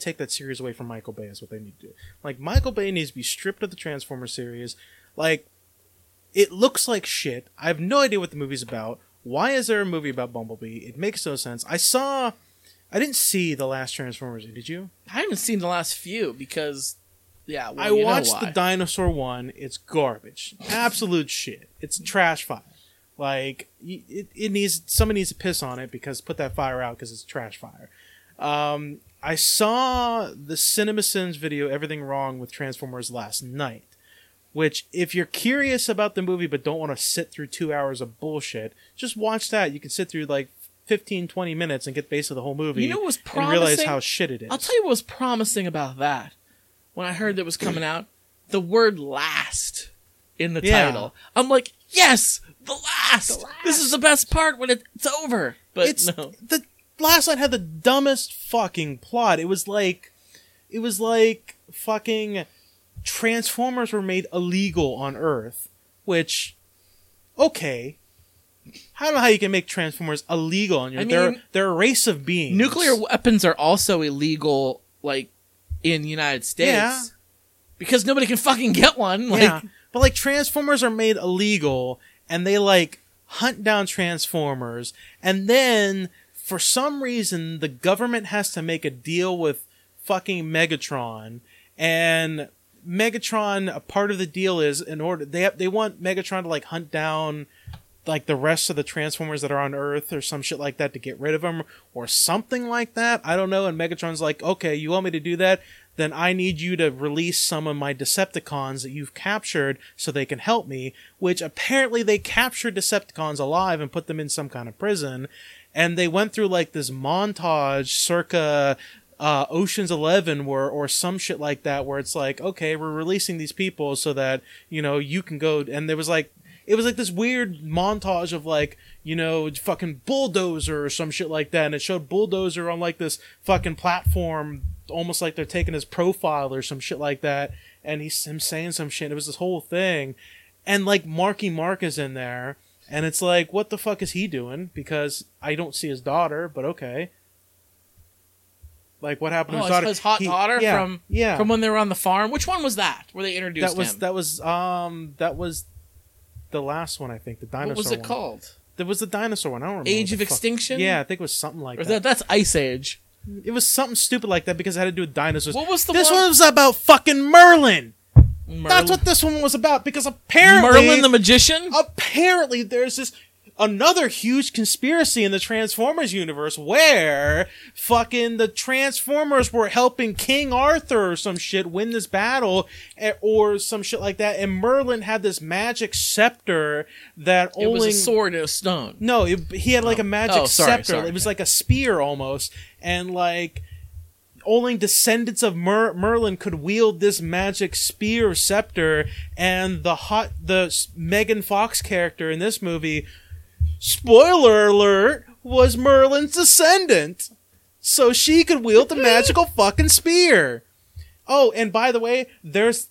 take that series away from Michael Bay. Is what they need to do. Like Michael Bay needs to be stripped of the Transformers series. Like it looks like shit. I have no idea what the movie's about. Why is there a movie about Bumblebee? It makes no sense. I saw. I didn't see the last Transformers. Did you? I haven't seen the last few because, yeah, well, I watched the dinosaur one. It's garbage, absolute shit. It's trash fire. Like it, it needs somebody needs to piss on it because put that fire out because it's trash fire. Um, I saw the CinemaSins video, everything wrong with Transformers last night. Which, if you're curious about the movie but don't want to sit through two hours of bullshit, just watch that. You can sit through like 15, 20 minutes and get the base of the whole movie. You know what was and realize how shit it is. I'll tell you what was promising about that. When I heard that was coming out, the word "last" in the Yeah. title. I'm like, yes, the last. This is the best part when it's over. But it's no, the last night had the dumbest fucking plot. It was like it was like fucking Transformers were made illegal on Earth, which okay. I don't know how you can make Transformers illegal on your. I they're mean, they're a race of beings. nuclear weapons are also illegal, like in the United States, Yeah. because nobody can fucking get one. Like, yeah, but like Transformers are made illegal, and they like hunt down Transformers, and then for some reason the government has to make a deal with fucking Megatron, and Megatron. A part of the deal is in order they they want Megatron to like hunt down like the rest of the Transformers that are on Earth or some shit like that to get rid of them or something like that. I don't know. And Megatron's like, okay, you want me to do that? Then I need you to release some of my Decepticons that you've captured so they can help me. Which apparently they captured Decepticons alive and put them in some kind of prison. And they went through like this montage circa uh, Ocean's Eleven, where or some shit like that, where it's like, okay, we're releasing these people so that you know you can go. And there was like, it was like this weird montage of like, you know, fucking bulldozer or some shit like that, and it showed bulldozer on like this fucking platform, almost like they're taking his profile or some shit like that, and he's him saying some shit. It was this whole thing, and like Marky Mark is in there. And it's like, what the fuck is he doing? Because I don't see his daughter, but okay. Like, what happened to oh, his his, daughter? his hot He- daughter yeah, from yeah. from when they were on the farm. Which one was that? Where they introduced that was him? that was um that was the last one I think the dinosaur. what was it one. called? There was the dinosaur one. I don't remember. Age of fuck- Extinction? Yeah, I think it was something like that. that, that's Ice Age. It was something stupid like that because it had to do with dinosaurs. What was the this one- one was about fucking Merlin. Merlin, That's what this one was about because apparently Merlin the magician. apparently there's this another huge conspiracy in the Transformers universe where fucking the Transformers were helping King Arthur or some shit win this battle eh, or some shit like that and Merlin had this magic scepter that it only was a sword and a stone. no, it, he had like a magic Oh, sorry, scepter. sorry. It was like a spear almost, and like only descendants of Mer- Merlin could wield this magic spear scepter. And the hot the Megan Fox character in this movie, spoiler alert, was Merlin's descendant, so she could wield the magical fucking spear. Oh, and by the way, there's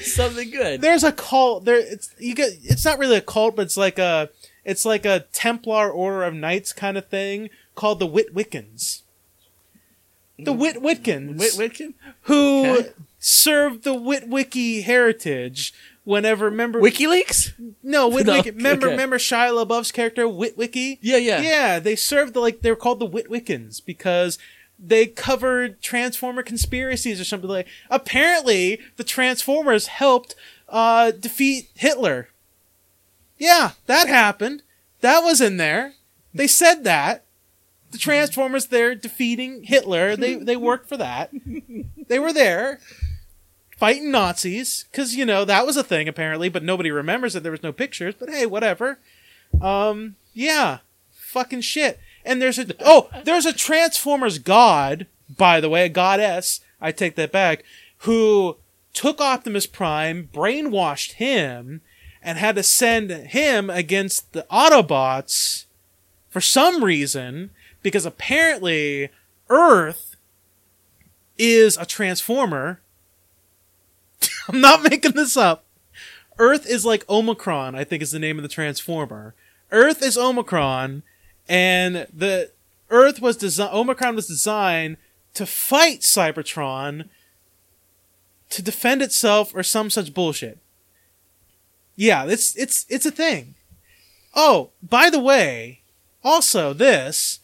something good. there's a cult there it's you get it's not really a cult but it's like a it's like a templar order of knights kind of thing called the Witwiccans the Witwiccans Whit Whitkin? who Okay. served the witwicky heritage whenever remember WikiLeaks? no witwicky No, remember okay. remember shia labeouf's character witwicky Yeah, yeah. yeah, they served the, like they were called the Witwiccans because they covered Transformer conspiracies or something like. Apparently, the Transformers helped uh, defeat Hitler. Yeah, that happened. That was in there. They said that the Transformers there defeating Hitler. They they worked for that. They were there fighting Nazis because you know that was a thing apparently, but nobody remembers it. There was no pictures. But hey, whatever. Um, yeah, fucking shit. And there's a oh, there's a Transformers god, by the way, a goddess. I take that back. Who took Optimus Prime, brainwashed him, and had to send him against the Autobots for some reason because apparently Earth is a transformer. I'm not making this up. Earth is like Unicron, I think is the name of the transformer. Earth is Unicron, and the Earth was designed. Unicron was designed to fight Cybertron to defend itself or some such bullshit. Yeah, it's it's it's a thing. Oh, by the way, also this.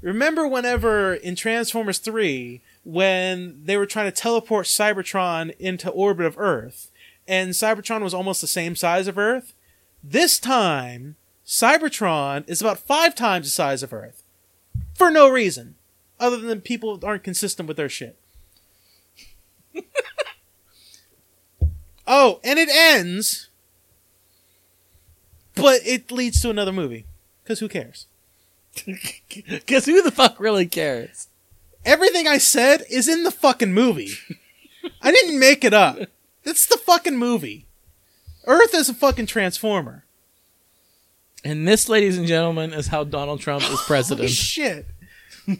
Remember whenever in Transformers 3 when they were trying to teleport Cybertron into orbit of Earth and Cybertron was almost the same size of Earth? This time, Cybertron is about 5 times the size of Earth. For no reason other than people aren't consistent with their shit. oh, and it ends but it leads to another movie cuz who cares? Because who the fuck really cares? Everything I said is in the fucking movie. I didn't make it up. It's the fucking movie. Earth is a fucking transformer. And this, ladies and gentlemen, is how Donald Trump is president. Holy shit.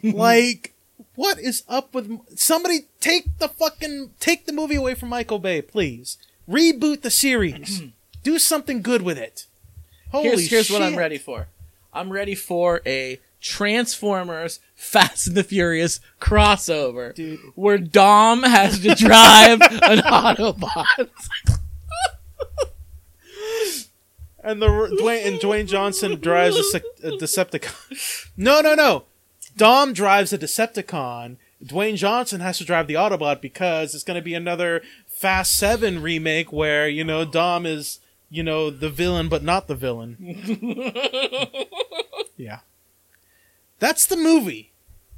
like, what is up with somebody take the fucking take the movie away from Michael Bay, please. Reboot the series. Do something good with it. Holy here's here's what I'm ready for. I'm ready for a Transformers Fast and the Furious crossover, Dude. where Dom has to drive an Autobot. And the Dwayne and Dwayne Johnson drives a, sec- a Decepticon. No, no, no. Dom drives a Decepticon. Dwayne Johnson has to drive the Autobot because it's going to be another Fast Seven remake where you know Dom is you know the villain but not the villain. yeah, that's the movie.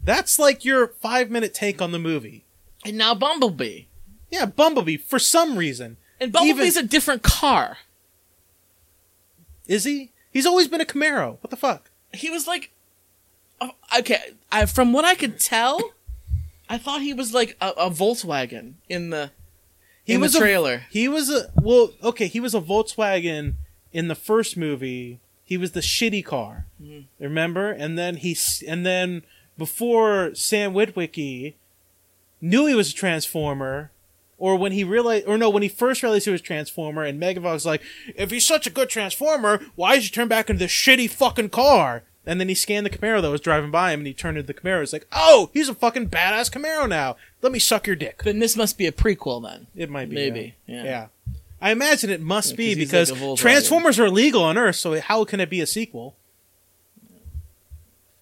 That's like your five minute take on the movie. And now Bumblebee. Yeah, Bumblebee for some reason. And Bumblebee's a different car. Is he? He's always been a Camaro. What the fuck? He was like, okay. I, from what I could tell, I thought he was like a, a Volkswagen in the He was the a- trailer. He was a well, okay. He was a Volkswagen in the first movie. He was the shitty car, Mm-hmm. remember? And then he and then before Sam Witwicky knew he was a Transformer, or when he realized, or no, when he first realized he was a Transformer, and Megavox was like, "If he's such a good Transformer, why did you turn back into this shitty fucking car?" And then he scanned the Camaro that was driving by him, and he turned into the Camaro. It's like, "Oh, he's a fucking badass Camaro now. Let me suck your dick." Then this must be a prequel then. It might be. Maybe, Yeah. yeah. I imagine it must Yeah, be 'cause he's because like. Transformers are illegal on Earth, so how can it be a sequel?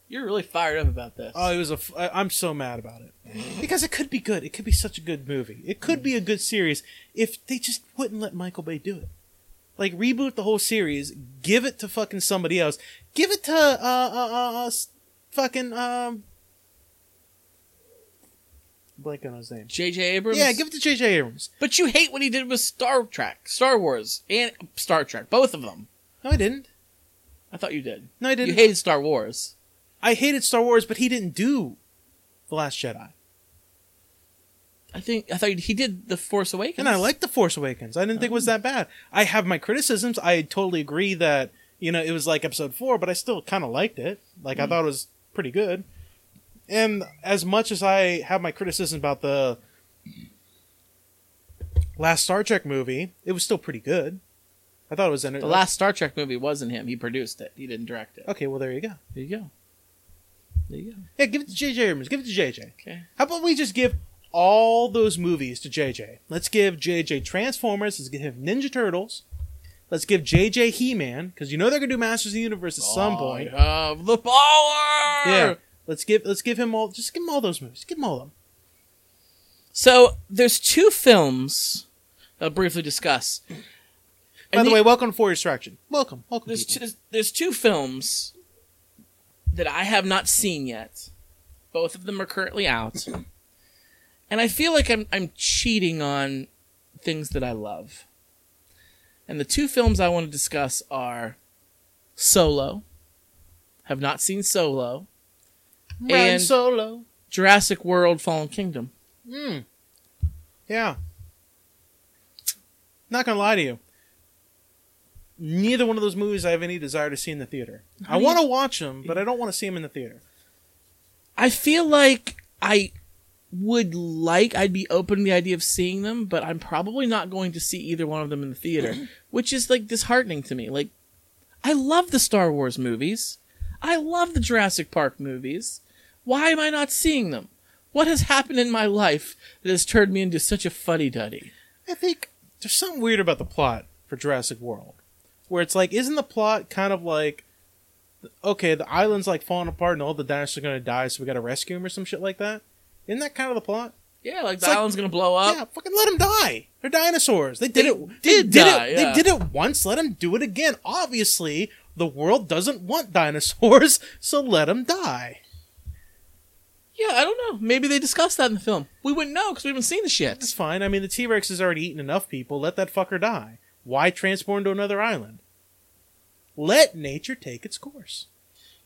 You're really fired up about this. Oh, it was a. F- I'm so mad about it because it could be good. It could be such a good movie. It could be a good series if they just wouldn't let Michael Bay do it. Like reboot the whole series, give it to fucking somebody else. Give it to uh uh uh, uh fucking um. Blank on his name. J.J. Abrams. Yeah, give it to J.J. Abrams. But you hate what he did with Star Trek, Star Wars, and Star Trek, both of them. No, I didn't. I thought you did. No, I didn't. You hated Star Wars. I hated Star Wars, but he didn't do the Last Jedi. I think I thought he did the Force Awakens. And I liked The Force Awakens. I didn't think it was that bad. I have my criticisms. I totally agree that, you know, it was like episode four, but I still kind of liked it. Like, I mm. thought it was pretty good. And as much as I have my criticisms about the last Star Trek movie, it was still pretty good. I thought it was in The last Star Trek movie wasn't him. He produced it. He didn't direct it. Okay, well, there you go. There you go. There you go. Yeah, give it to J.J. Abrams. Give it to J.J. Okay. How about we just give all those movies to JJ? Let's give JJ Transformers. Let's give him Ninja Turtles. Let's give JJ He Man because you know they're gonna do Masters of the Universe at some oh, point. I have the power. Yeah. Let's give let's give him all. Just give him all those movies. Give him all of them. So there's two films I'll briefly discuss. By And the the- way, welcome to For Distraction. Welcome, welcome. there's two, there's two films that I have not seen yet. Both of them are currently out, and I feel like I'm I'm cheating on things that I love. And the two films I want to discuss are Solo. Have not seen Solo. Riding and- Solo. Jurassic World: Fallen Kingdom. Mm. Yeah. Not gonna lie to you. Neither one of those movies I have any desire to see in the theater. I do you- want to watch them, but I don't want to see them in the theater. I feel like I would like I'd be open to the idea of seeing them, but I'm probably not going to see either one of them in the theater, which is like disheartening to me. Like I love the Star Wars movies. I love the Jurassic Park movies. Why am I not seeing them? What has happened in my life that has turned me into such a fuddy duddy? I think there's something weird about the plot for Jurassic World, where it's like, isn't the plot kind of like, okay, the island's like falling apart and all the dinosaurs are gonna die, so we gotta rescue them or some shit like that? Isn't that kind of the plot? Yeah, like It's the like- island's gonna blow up. yeah, fucking let them die. They're dinosaurs. They did They it. did they die, it. yeah. They did it once. Let them do it again. Obviously, the world doesn't want dinosaurs, so let them die. Yeah, I don't know. Maybe they discussed that in the film. We wouldn't know because we haven't seen the shit. It's fine. I mean, the T Rex has already eaten enough people. Let that fucker die. Why transport him to another island? Let nature take its course.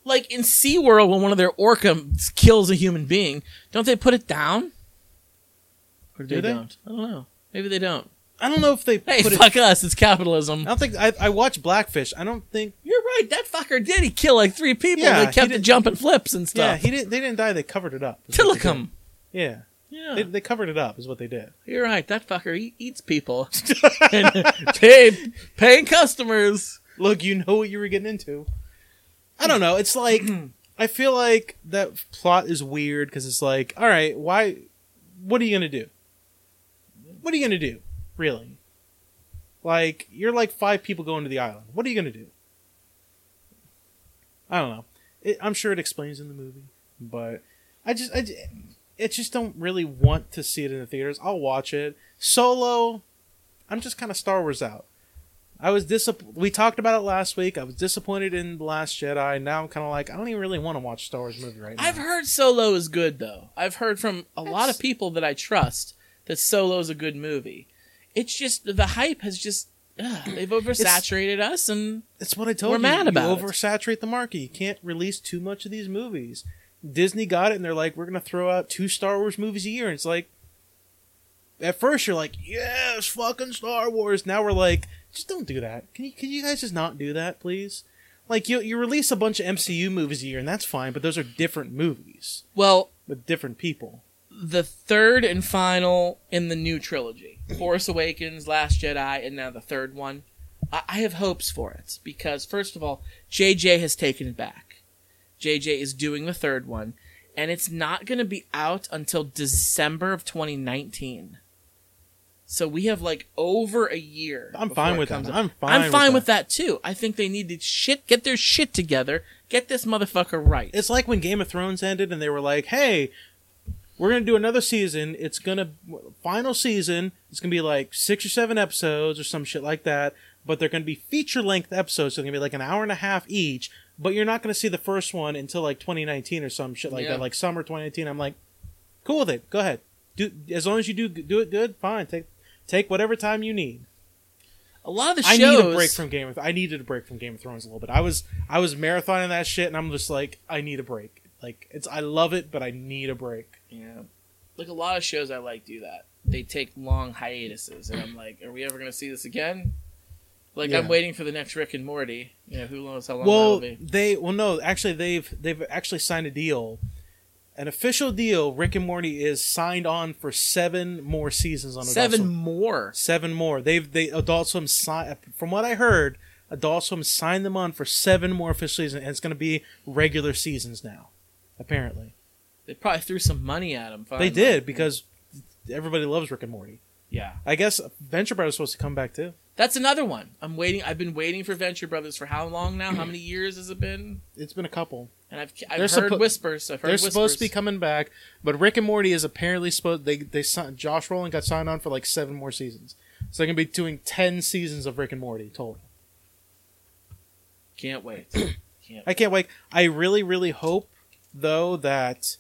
Like in SeaWorld, when one of their orca kills a human being, don't they put it down? Or Do they, they? don't? I don't know. Maybe they don't. I don't know if they Hey, put it. fuck us. It's capitalism. I don't think I, I watched Blackfish. I don't think. You're right. That fucker did. He killed like three people. Yeah, they he kept it jumping flips and stuff. Yeah, he didn't. They didn't die. They covered it up. is what they did. Tilikum. Yeah, Yeah, they, they covered it up. Is what they did. you're right. That fucker he eats people. and pay, paying customers. Look, you know what you were getting into. I don't know. It's like I feel like that plot is weird because it's like, all right, why? What are you gonna do? What are you gonna do? Really? Like you're like five people going to the island. What are you gonna do? I don't know. It, I'm sure it explains in the movie, but I just I, I just don't really want to see it in the theaters. I'll watch it solo. I'm just kind of Star Wars out. I was disapp- We talked about it last week. I was disappointed in the Last Jedi. Now I'm kind of like I don't even really want to watch Star Wars movie right now. I've heard Solo is good though. I've heard from a lot of people that I trust that Solo is a good movie. It's just the hype has just ugh, they've oversaturated us, and It's what I told We're you. mad about it. oversaturate the market. You can't release too much of these movies. Disney got it, and they're like, we're gonna throw out two Star Wars movies a year. And it's like, at first you're like, yes, fucking Star Wars. Now we're like, just don't do that. Can you can you guys just not do that, please? Like you you release a bunch of MCU movies a year, and that's fine. But those are different movies well, with different people. the third and final in the new trilogy, Force Awakens, Last Jedi, and now the third one. I, I have hopes for it because first of all, JJ has taken it back. JJ is doing the third one, and it's not going to be out until December of 2019. So we have like over a year. I'm fine with that. out. I'm fine. I'm fine with that. that too. I think they need to shit get their shit together, get this motherfucker right. It's like when Game of Thrones ended and they were like, "Hey, we're gonna do another season. It's gonna final season. It's gonna be like six or seven episodes or some shit like that. But they're gonna be feature length episodes. So they're gonna be like an hour and a half each. But you're not gonna see the first one until like 2019 or some shit like Yeah. that, like summer 2019. I'm like, cool with it. Go ahead. Do as long as you do do it good. Fine. Take take whatever time you need. a lot of the shows. I need a break from Game of. I needed a break from Game of Thrones a little bit. I was I was marathoning that shit, and I'm just like, I need a break. Like it's I love it, but I need a break. Yeah. Like a lot of shows I like do that. They take long hiatuses and I'm like, are we ever gonna see this again? Like Yeah. I'm waiting for the next Rick and Morty. You know, who knows how long that'll Well, be. they well no, actually they've they've actually signed a deal, an official deal. Rick and Morty is signed on for seven more seasons on Adult Seven Swim. more. Seven more. They've they Adult Swim signed. From what I heard, Adult Swim signed them on for seven more official seasons, and it's going to be regular seasons now. Apparently, They probably threw some money at him. they did because everybody loves Rick and Morty. Yeah. I guess Venture Brothers is supposed to come back too. That's another one. I'm waiting. I've been waiting for Venture Brothers for how long now? How many years has it been? It's been a couple. And I've I've They're heard suppo- whispers. I've heard They're whispers. supposed to be coming back, but Rick and Morty is apparently supposed. They they signed, Josh Roiland got signed on for like seven more seasons, so they're gonna be doing ten seasons of Rick and Morty total. Can't wait. Can't. I can't wait. I really really hope though that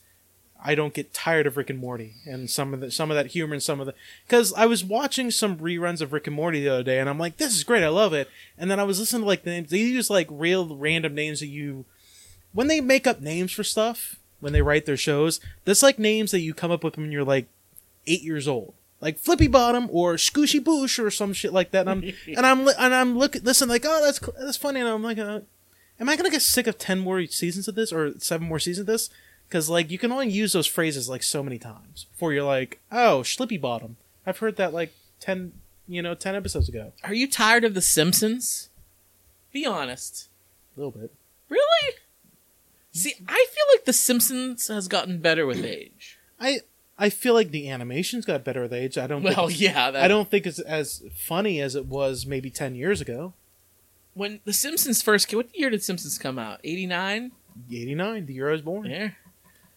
I don't get tired of Rick and Morty and some of the some of that humor and some of the because I was watching some reruns of Rick and Morty the other day and I'm like this is great I love it and then I was listening to like the names they use like real random names that you when they make up names for stuff when they write their shows that's like names that you come up with when you're like eight years old like Flippy Bottom or Scooshy Boosh or some shit like that and I'm and I'm li- and I'm looking listen like oh that's that's funny and I'm like uh, am I gonna get sick of ten more seasons of this or seven more seasons of this? Because like you can only use those phrases like so many times before you're like, oh, Schlippy Bottom. I've heard that like ten, you know, ten episodes ago. Are you tired of The Simpsons? Be honest. A little bit. Really? See, I feel like The Simpsons has gotten better with age. I I feel like the animations got better with age. I don't. Well, think, yeah. That, I don't think it's as funny as it was maybe ten years ago. When The Simpsons first came, what year did Simpsons come out? 89? Eighty nine, the year I was born. Yeah.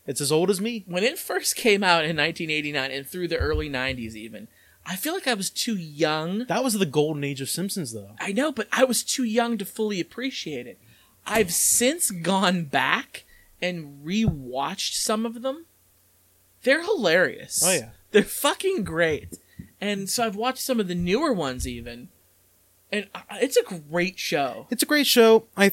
It's as old as me. When it first came out in 1989 and through the early 90s, even, I feel like I was too young. That was the golden age of Simpsons, though. I know, but I was too young to fully appreciate it. I've since gone back and rewatched some of them. They're hilarious. Oh yeah. They're fucking great. And so I've watched some of the newer ones even. And it's a great show. It's a great show. I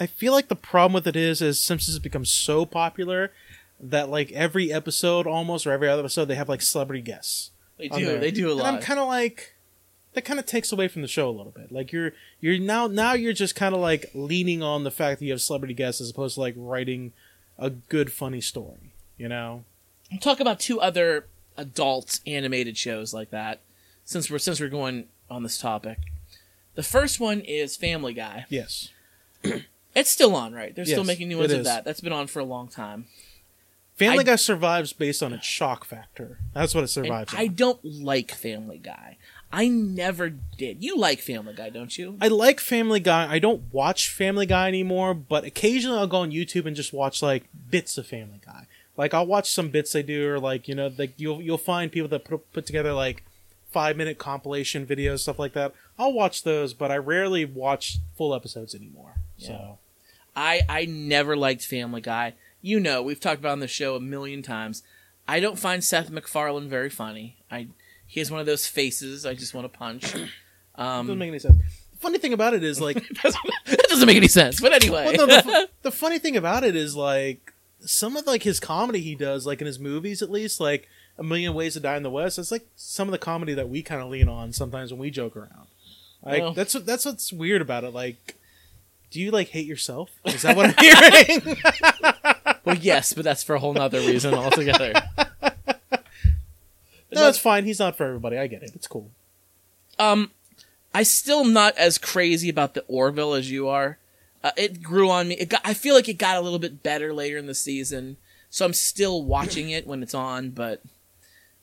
I feel like the problem with it is is Simpsons has become so popular that like every episode almost or every other episode they have like celebrity guests. They do. They do a And lot. I'm kind of like that kind of takes away from the show a little bit. Like you're you're now now you're just kind of like leaning on the fact that you have celebrity guests as opposed to like writing a good funny story, you know? Talk about two other adult animated shows like that since we're since we're going on this topic. The first one is Family Guy. Yes. It's still on, right? They're still making new ones of that. That's been on for a long time. Family I- Guy survives based on its shock factor. That's what it And survives. I on. don't like Family Guy. I never did. You like Family Guy, don't you? I like Family Guy. I don't watch Family Guy anymore, but occasionally I'll go on YouTube and just watch like bits of Family Guy. Like I'll watch some bits they do, or like you know, like you'll you'll find people that put put together like five minute compilation videos, stuff like that. I'll watch those, but I rarely watch full episodes anymore. So I I never liked Family Guy. You know, we've talked about it on the show a million times. I don't find Seth MacFarlane very funny. I he has one of those faces I just want to punch. Um, doesn't make any sense. The funny thing about it is like that doesn't make any sense. But anyway, Well, no, the, the funny thing about it is like some of like his comedy he does, like in his movies at least, like A Million Ways to Die in the West. It's like some of the comedy that we kind of lean on sometimes when we joke around. Like Well- that's what that's what's weird about it. Like, do you like hate yourself? Is that what I'm hearing? well, yes, but that's for a whole nother reason altogether. No, it's fine. He's not for everybody. I get it. It's cool. Um, I still not as crazy about the Orville as you are. Uh, it grew on me. It got, I feel like it got a little bit better later in the season, so I'm still watching it when it's on. But,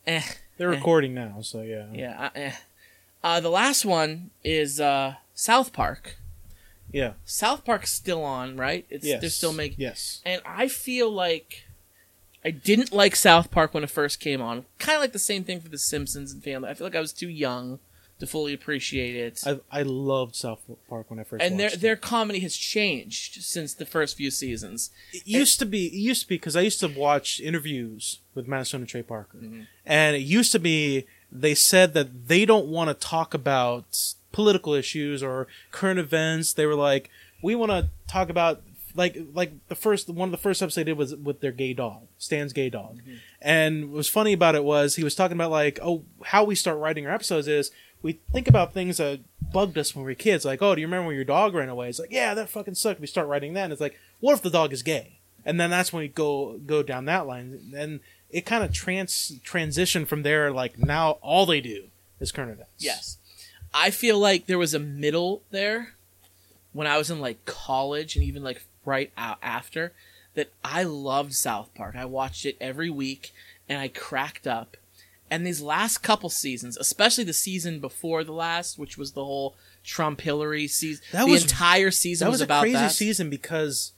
eh, They're Eh. recording now, so yeah. yeah. I- Eh. Uh, the last one is uh, South Park. Yeah. South Park's still on, right? It's Yes. they're still making. Yes. And I feel like I didn't like South Park when it first came on. Kind of like the same thing for The Simpsons and Family. I feel like I was too young to fully appreciate it. I I loved South Park when I first and their it. their comedy has changed since the first few seasons. It used to be. It used to be because I used to watch interviews with Matt Stone and Trey Parker, Mhm. and it used to be they said that they don't want to talk about political issues or current events. They were like, we want to talk about like like the first one of the first episodes they did was with their gay dog, Stan's gay dog, mm-hmm. and what was funny about it was he was talking about like oh how we start writing our episodes is we think about things that bugged us when we were kids like oh do you remember when your dog ran away? It's like yeah that fucking sucked. We start writing that and it's like what if the dog is gay? And then that's when we go go down that line. And it kind of trans transition from there like now all they do is current events Yes. I feel like there was a middle there when I was in like college and even like right out after that I loved South Park. I watched it every week and I cracked up. And these last couple seasons, especially the season before the last, which was the whole Trump Hillary season, That the was- entire season that was, was, a about crazy that. season because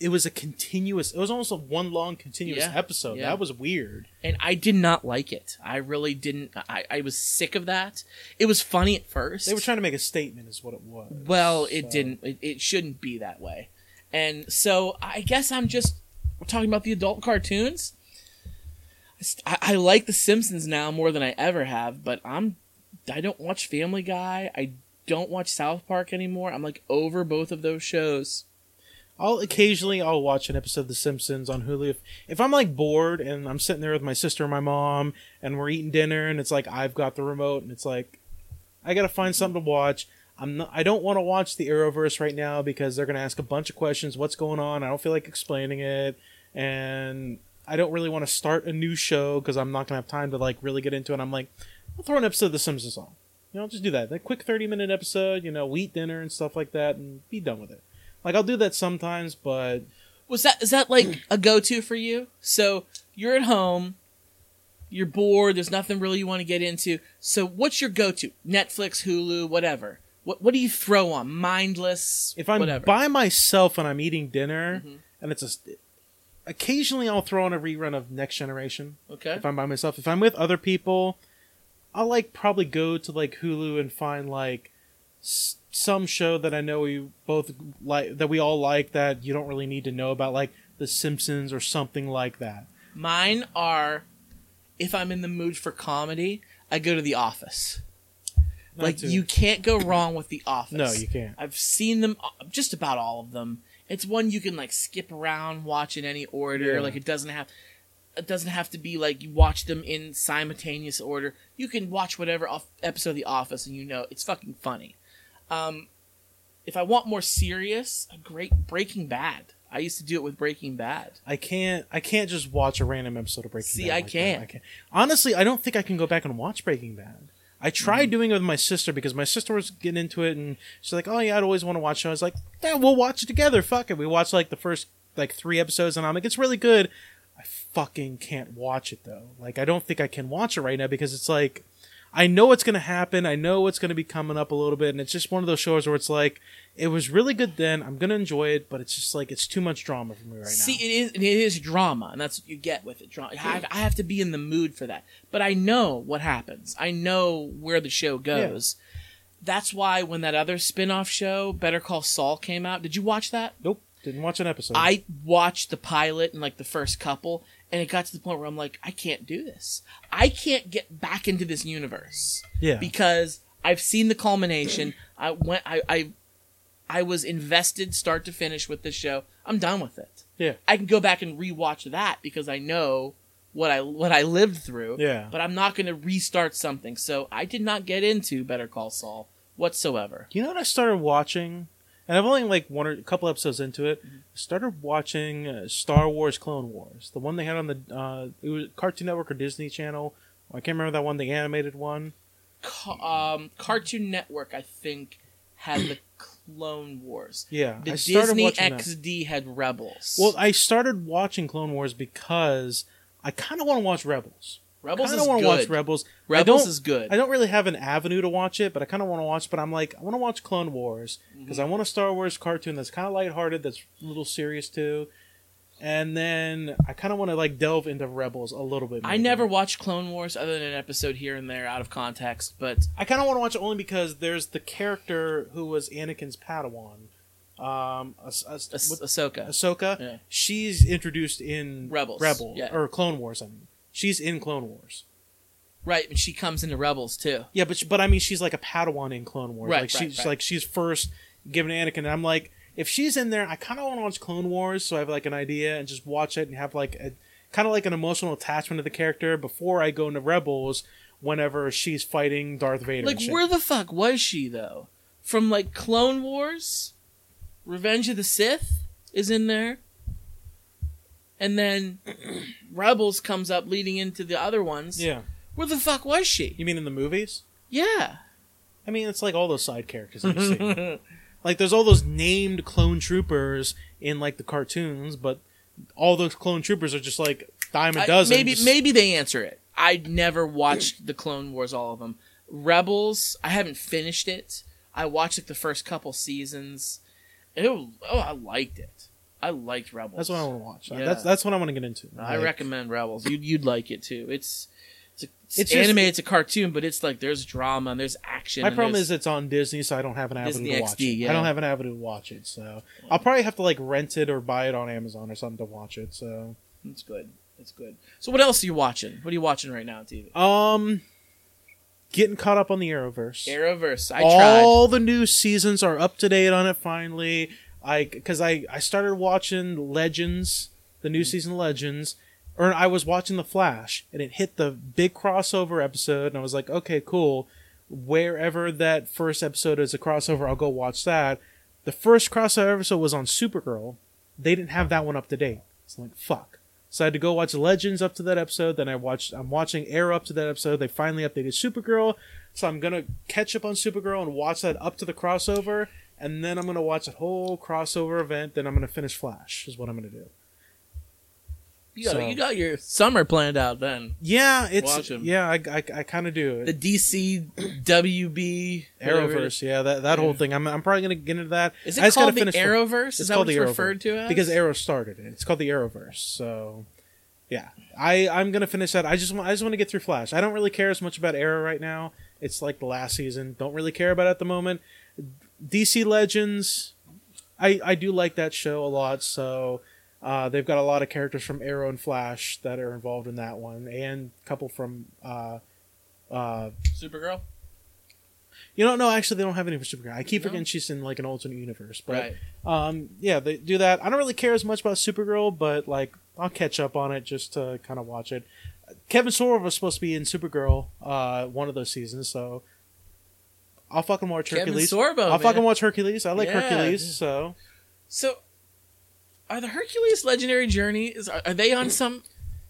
it was a continuous it was almost a one long continuous Yeah, episode yeah. that was weird and I did not like it. I really didn't. I, I was sick of that. It was funny at first. they were trying to make a statement is what it was Well, it So- didn't. It, it shouldn't be that way. And so I guess I'm just talking about the adult cartoons. I I, I like The Simpsons now more than I ever have, but I'm I don't watch Family Guy. I don't watch South Park anymore. I'm like over both of those shows. I'll occasionally I'll watch an episode of The Simpsons on Hulu if, if I'm like bored and I'm sitting there with my sister and my mom and we're eating dinner and it's like I've got the remote and it's like I gotta find something to watch. I'm not, I don't want to watch the Arrowverse right now because they're gonna ask a bunch of questions. What's going on? I don't feel like explaining it, and I don't really want to start a new show because I'm not gonna have time to like really get into it. I'm like, I'll throw an episode of The Simpsons on. You know, I'll just do that. That quick thirty minute episode. You know, we eat dinner and stuff like that, and be done with it. Like I'll do that sometimes, but Was that is that like a go to for you? So you're at home, you're bored. There's nothing really you want to get into. So what's your go to? Netflix, Hulu, whatever. What what do you throw on? Mindless. if I'm whatever. by myself and I'm eating dinner, Mhm. and it's a occasionally I'll throw on a rerun of Next Generation. okay. if I'm by myself. If I'm with other people, I'll like probably go to like Hulu and find like s- some show that I know we both like that we all like that you don't really need to know about, like The Simpsons or something like that. Mine are, if I'm in the mood for comedy, I go to The Office. Not like too- you can't go wrong with The Office. no, you can't. I've seen them, uh, just about all of them. It's one you can like skip around, watch in any order. Yeah. Like it doesn't have, it doesn't have to be like you watch them in simultaneous order. You can watch whatever off- episode of The Office, and you know it's fucking funny. Um, if I want more serious, a great Breaking Bad. I used to do it with Breaking Bad. I can't. I can't just watch a random episode of Breaking See, Bad. I like that. can. I can't. Honestly, I don't think I can go back and watch Breaking Bad. I tried Mm-hmm. doing it with my sister because my sister was getting into it, and she's like, "Oh yeah, I'd always want to watch." it. I was like, "Yeah, we'll watch it together. Fuck it." We watched like the first like three episodes, and I'm like, "It's really good." I fucking can't watch it though. Like, I don't think I can watch it right now because it's like, I know what's gonna happen. I know what's gonna be coming up a little bit, and it's just one of those shows where it's like, it was really good then. I'm gonna enjoy it, but it's just like it's too much drama for me right See, now. See, it is it is drama, and that's what you get with it. Drama. I have, I have to be in the mood for that, but I know what happens. I know where the show goes. That's why when that other spin-off show, Better Call Saul, came out, did you watch that? Nope, didn't watch an episode. I watched the pilot and like the first couple, and it got to the point where I'm like, I can't do this. I can't get back into this universe yeah. because I've seen the culmination. I went. I. I I was invested start to finish with this show. I'm done with it. Yeah. I can go back and rewatch that because I know what I what I lived through. Yeah. But I'm not going to restart something. So I did not get into Better Call Saul whatsoever. You know what I started watching, and I've only like one or a couple episodes into it. I started watching uh, Star Wars Clone Wars, the one they had on the uh, it was Cartoon Network or Disney Channel. I can't remember that one, the animated one. Ca- um, Cartoon Network, I think, had the Clone Wars. Yeah, The I Disney watching that. XD had Rebels. Well, I started watching Clone Wars because I kind of want to watch Rebels. Rebels is of want to watch Rebels. Rebels is good. I don't really have an avenue to watch it, but I kind of want to watch. But I'm like, I want to watch Clone Wars because I Mm-hmm. want a Star Wars cartoon that's kind of lighthearted, that's a little serious too. And then I kind of want to like delve into Rebels a little bit. More. I never watched Clone Wars other than an episode here and there out of context, but I kind of want to watch it only because there's the character who was Anakin's Padawan, um, As- As- Ah- what- Ahsoka. Ahsoka. Yeah. She's introduced in Rebels, Rebel yeah. or Clone Wars. I mean, she's in Clone Wars. Right, and she comes into Rebels too. Yeah, but but I mean, she's like a Padawan in Clone Wars. Right, like right, she's right. like she's first given Anakin, and I'm like, if she's in there, I kind of want to watch Clone Wars, so I have like an idea and just watch it and have like a kind of like an emotional attachment to the character before I go into Rebels. Whenever she's fighting Darth Vader, Like, where the fuck was she though? From like Clone Wars, Revenge of the Sith is in there, and then Rebels comes up leading into the other ones. yeah, Where the fuck was she? you mean in the movies? Yeah. I mean, it's like all those side characters that you see. like, there's all those named clone troopers in like the cartoons, but all those clone troopers are just like dime a I- dozen. maybe just- maybe they answer it. I never watched the Clone Wars, all of them. Rebels, I haven't finished it. I watched like the first couple seasons. It oh, I liked it. I liked Rebels. That's what I want to watch. Yeah. That's that's what I want to get into. I Like, recommend Rebels. You'd you'd like it too. It's it's, a, it's, It's just- animated. it's a cartoon, but it's like there's drama and there's action. My problem is it's on Disney, so I don't have an avenue Disney to watch XD, it. yeah. I don't have an avenue to watch it, so I'll probably have to like rent it or buy it on Amazon or something to watch it. So, it's good. It's good. So what else are you watching? What are you watching right now on TV? um, getting caught up on the Arrowverse. Arrowverse. I tried. All the new seasons are up to date on it. Finally, I because I I started watching Legends, the Mm. new season of Legends, or I was watching The Flash, and it hit the big crossover episode, and I was like, okay, cool. Wherever that first episode is a crossover, I'll go watch that. The first crossover episode was on Supergirl. They didn't have that one up to date. It's like fuck. So I had to go watch Legends up to that episode. Then I watched. I'm watching Arrow up to that episode. They finally updated Supergirl, so I'm gonna catch up on Supergirl and watch that up to the crossover, and then I'm gonna watch a whole crossover event. Then I'm gonna finish Flash. Is what I'm gonna do. You got, So- you got your summer planned out then. Yeah, it's yeah. I I, I kind of do The. DC WB whatever it is. Arrowverse, yeah, that that whole thing. I'm I'm probably gonna get into that. Is I it just called the finish- Arrowverse? It's Is that called what the Arrowverse referred to as? because Arrow started it. It's called the Arrowverse. So, yeah, I I'm gonna finish that. I just want I just want to get through Flash. I don't really care as much about Arrow right now. It's like the last season. Don't really care about it at the moment. DC Legends, I I do like that show a lot. So. Uh, they've got a lot of characters from Arrow and Flash that are involved in that one, and a couple from uh, uh, Supergirl. you don't know. Actually, they don't have any for Supergirl. I keep No? forgetting she's in like an alternate universe. But Right. um, yeah, they do that. I don't really care as much about Supergirl, but like I'll catch up on it just to kind of watch it. Kevin Sorbo was supposed to be in Supergirl, uh, one of those seasons, so I'll fucking watch Kevin Hercules. Sorbo. I'll man. fucking watch Hercules. I like Yeah. Hercules, so So, are the Hercules Legendary Journey? Is are, are they on some?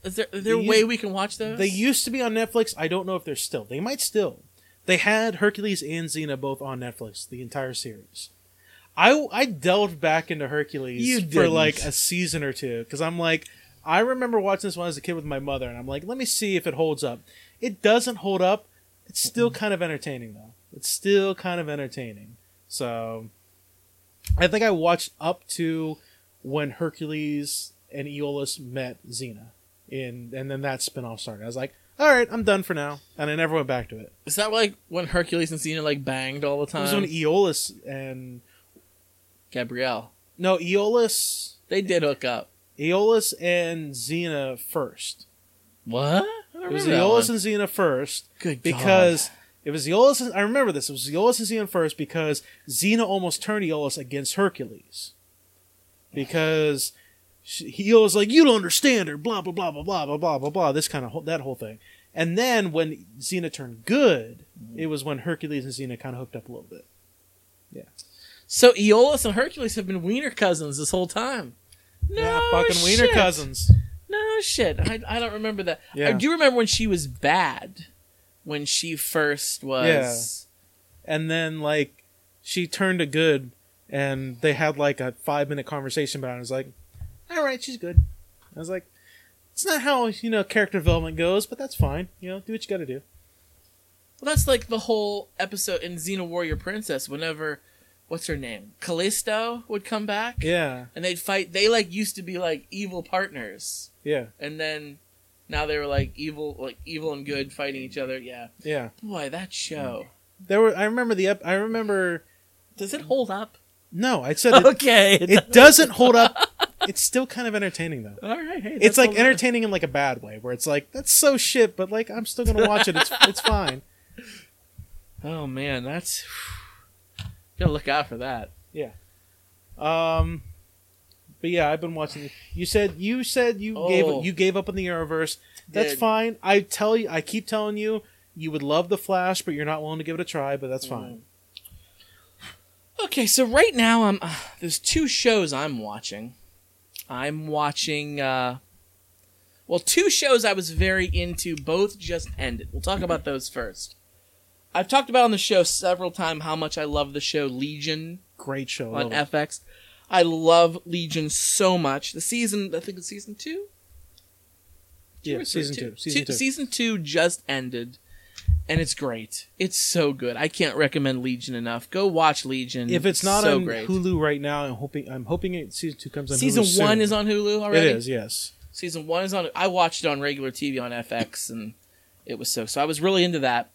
Is there is there a way used- we can watch those? they used to be on Netflix. I don't know if they're still. They might still. They had Hercules and Xena both on Netflix, the entire series. I I delved back into Hercules for like a season or two because I'm like, I remember watching this when I was a kid with my mother, and I'm like, let me see if it holds up. It doesn't hold up. It's still mm. kind of entertaining though. It's still kind of entertaining. So, I think I watched up to when Hercules and Iolaus met Xena, in and then that spin-off started. I was like, all right, I'm done for now, and I never went back to it. is that like when Hercules and Xena like banged all the It was time? when Iolaus and Gabrielle. no Iolaus, They did hook up. Iolaus and Xena first. What? I don't It was Iolaus and Xena first Good because it was Iolaus. I remember this. It was Iolaus and Xena first because Xena almost turned Iolaus against Hercules because she, he was like, "You don't understand her." Blah blah blah blah blah blah blah blah blah. This kind of whole, that whole thing. And then when Xena turned good, it was when Hercules and Xena kind of hooked up a little bit. Yeah. So Iolaus and Hercules have been wiener cousins this whole time. No yeah, fucking wiener cousins. No shit. I, I don't remember that. Yeah. I do remember when she was bad. When she first was. and then like she turned to good and they had like a five minute conversation about it. I was like, all right, she's good. I was like, it's not how you know character development goes, but that's fine. You know, do what you got to do. Well, that's like the whole episode in Xena Warrior Princess. Whenever, what's her name, Callisto would come back, Yeah, and they'd fight. They like used to be like evil partners, yeah, and then now they were like evil, like evil and good fighting each other. Yeah, yeah. boy, that show. There were. I remember the. Ep- I remember. Does it hold up? No, I said it, Okay, it doesn't hold up. It's still kind of entertaining though. All right, hey, It's like entertaining in like a bad way, where it's like that's so shit, but like I'm still gonna watch it. It's it's fine. Oh man, that's gotta look out for that. Yeah. Um, but yeah, I've been watching. You said you said you Oh. gave you gave up on the Arrowverse. That's Did. fine. I tell you, I keep telling you, you would love the Flash, but you're not willing to give it a try. But that's fine. Okay, so right now I'm uh, there's two shows I'm watching. I'm watching uh well, two shows I was very into, both just ended. We'll talk about those first. I've talked about on the show several times how much I love the show Legion Great show. on. FX. I love Legion so much. The season, I think it's season two. yeah, season three? two. Season two. Season two just ended, and it's great. It's so good. I can't recommend Legion enough. Go watch Legion. If it's not so on great. Hulu right now, I'm hoping I'm hoping it, season two comes on. season Hulu one soon. is on Hulu already. It is. Yes. Season one is on. I watched it on regular TV on FX, and it was so. So I was really into that.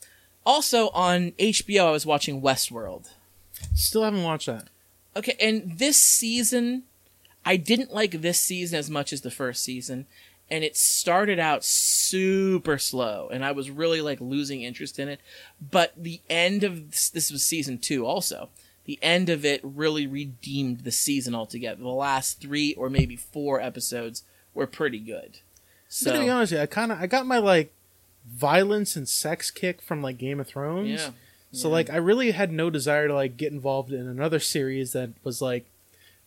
Also on HBO, I was watching Westworld. Still haven't watched that. Okay, and this season, I didn't like this season as much as the first season, and it started out super slow, and I was really like losing interest in it. But the end of this, this was season two, also. The end of it really redeemed the season altogether. The last three or maybe four episodes were pretty good. I'm gonna be honest, with you, I kind of I got my like violence and sex kick from like Game of Thrones. yeah, So Yeah. like I really had no desire to like get involved in another series that was like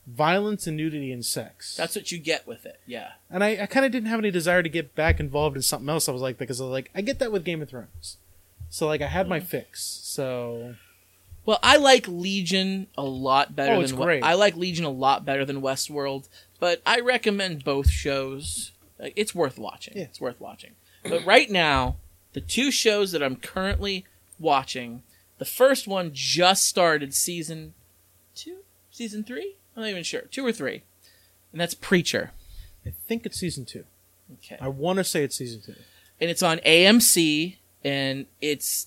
violence and nudity and sex. That's what you get with it. Yeah. and I, I kind of didn't have any desire to get back involved in something else. I was like, because I was like, I get that with Game of Thrones. So like, I had Mm. my fix. So Well, I like Legion a lot better Oh, it's than great. I like Legion a lot better than Westworld, but I recommend both shows. It's worth watching. Yeah. It's worth watching. But right now, the two shows that I'm currently watching, the first one just started season two, season three. I'm not even sure, two or three, and that's Preacher. I think it's season two. Okay, I want to say it's season two. and it's on AMC, and it's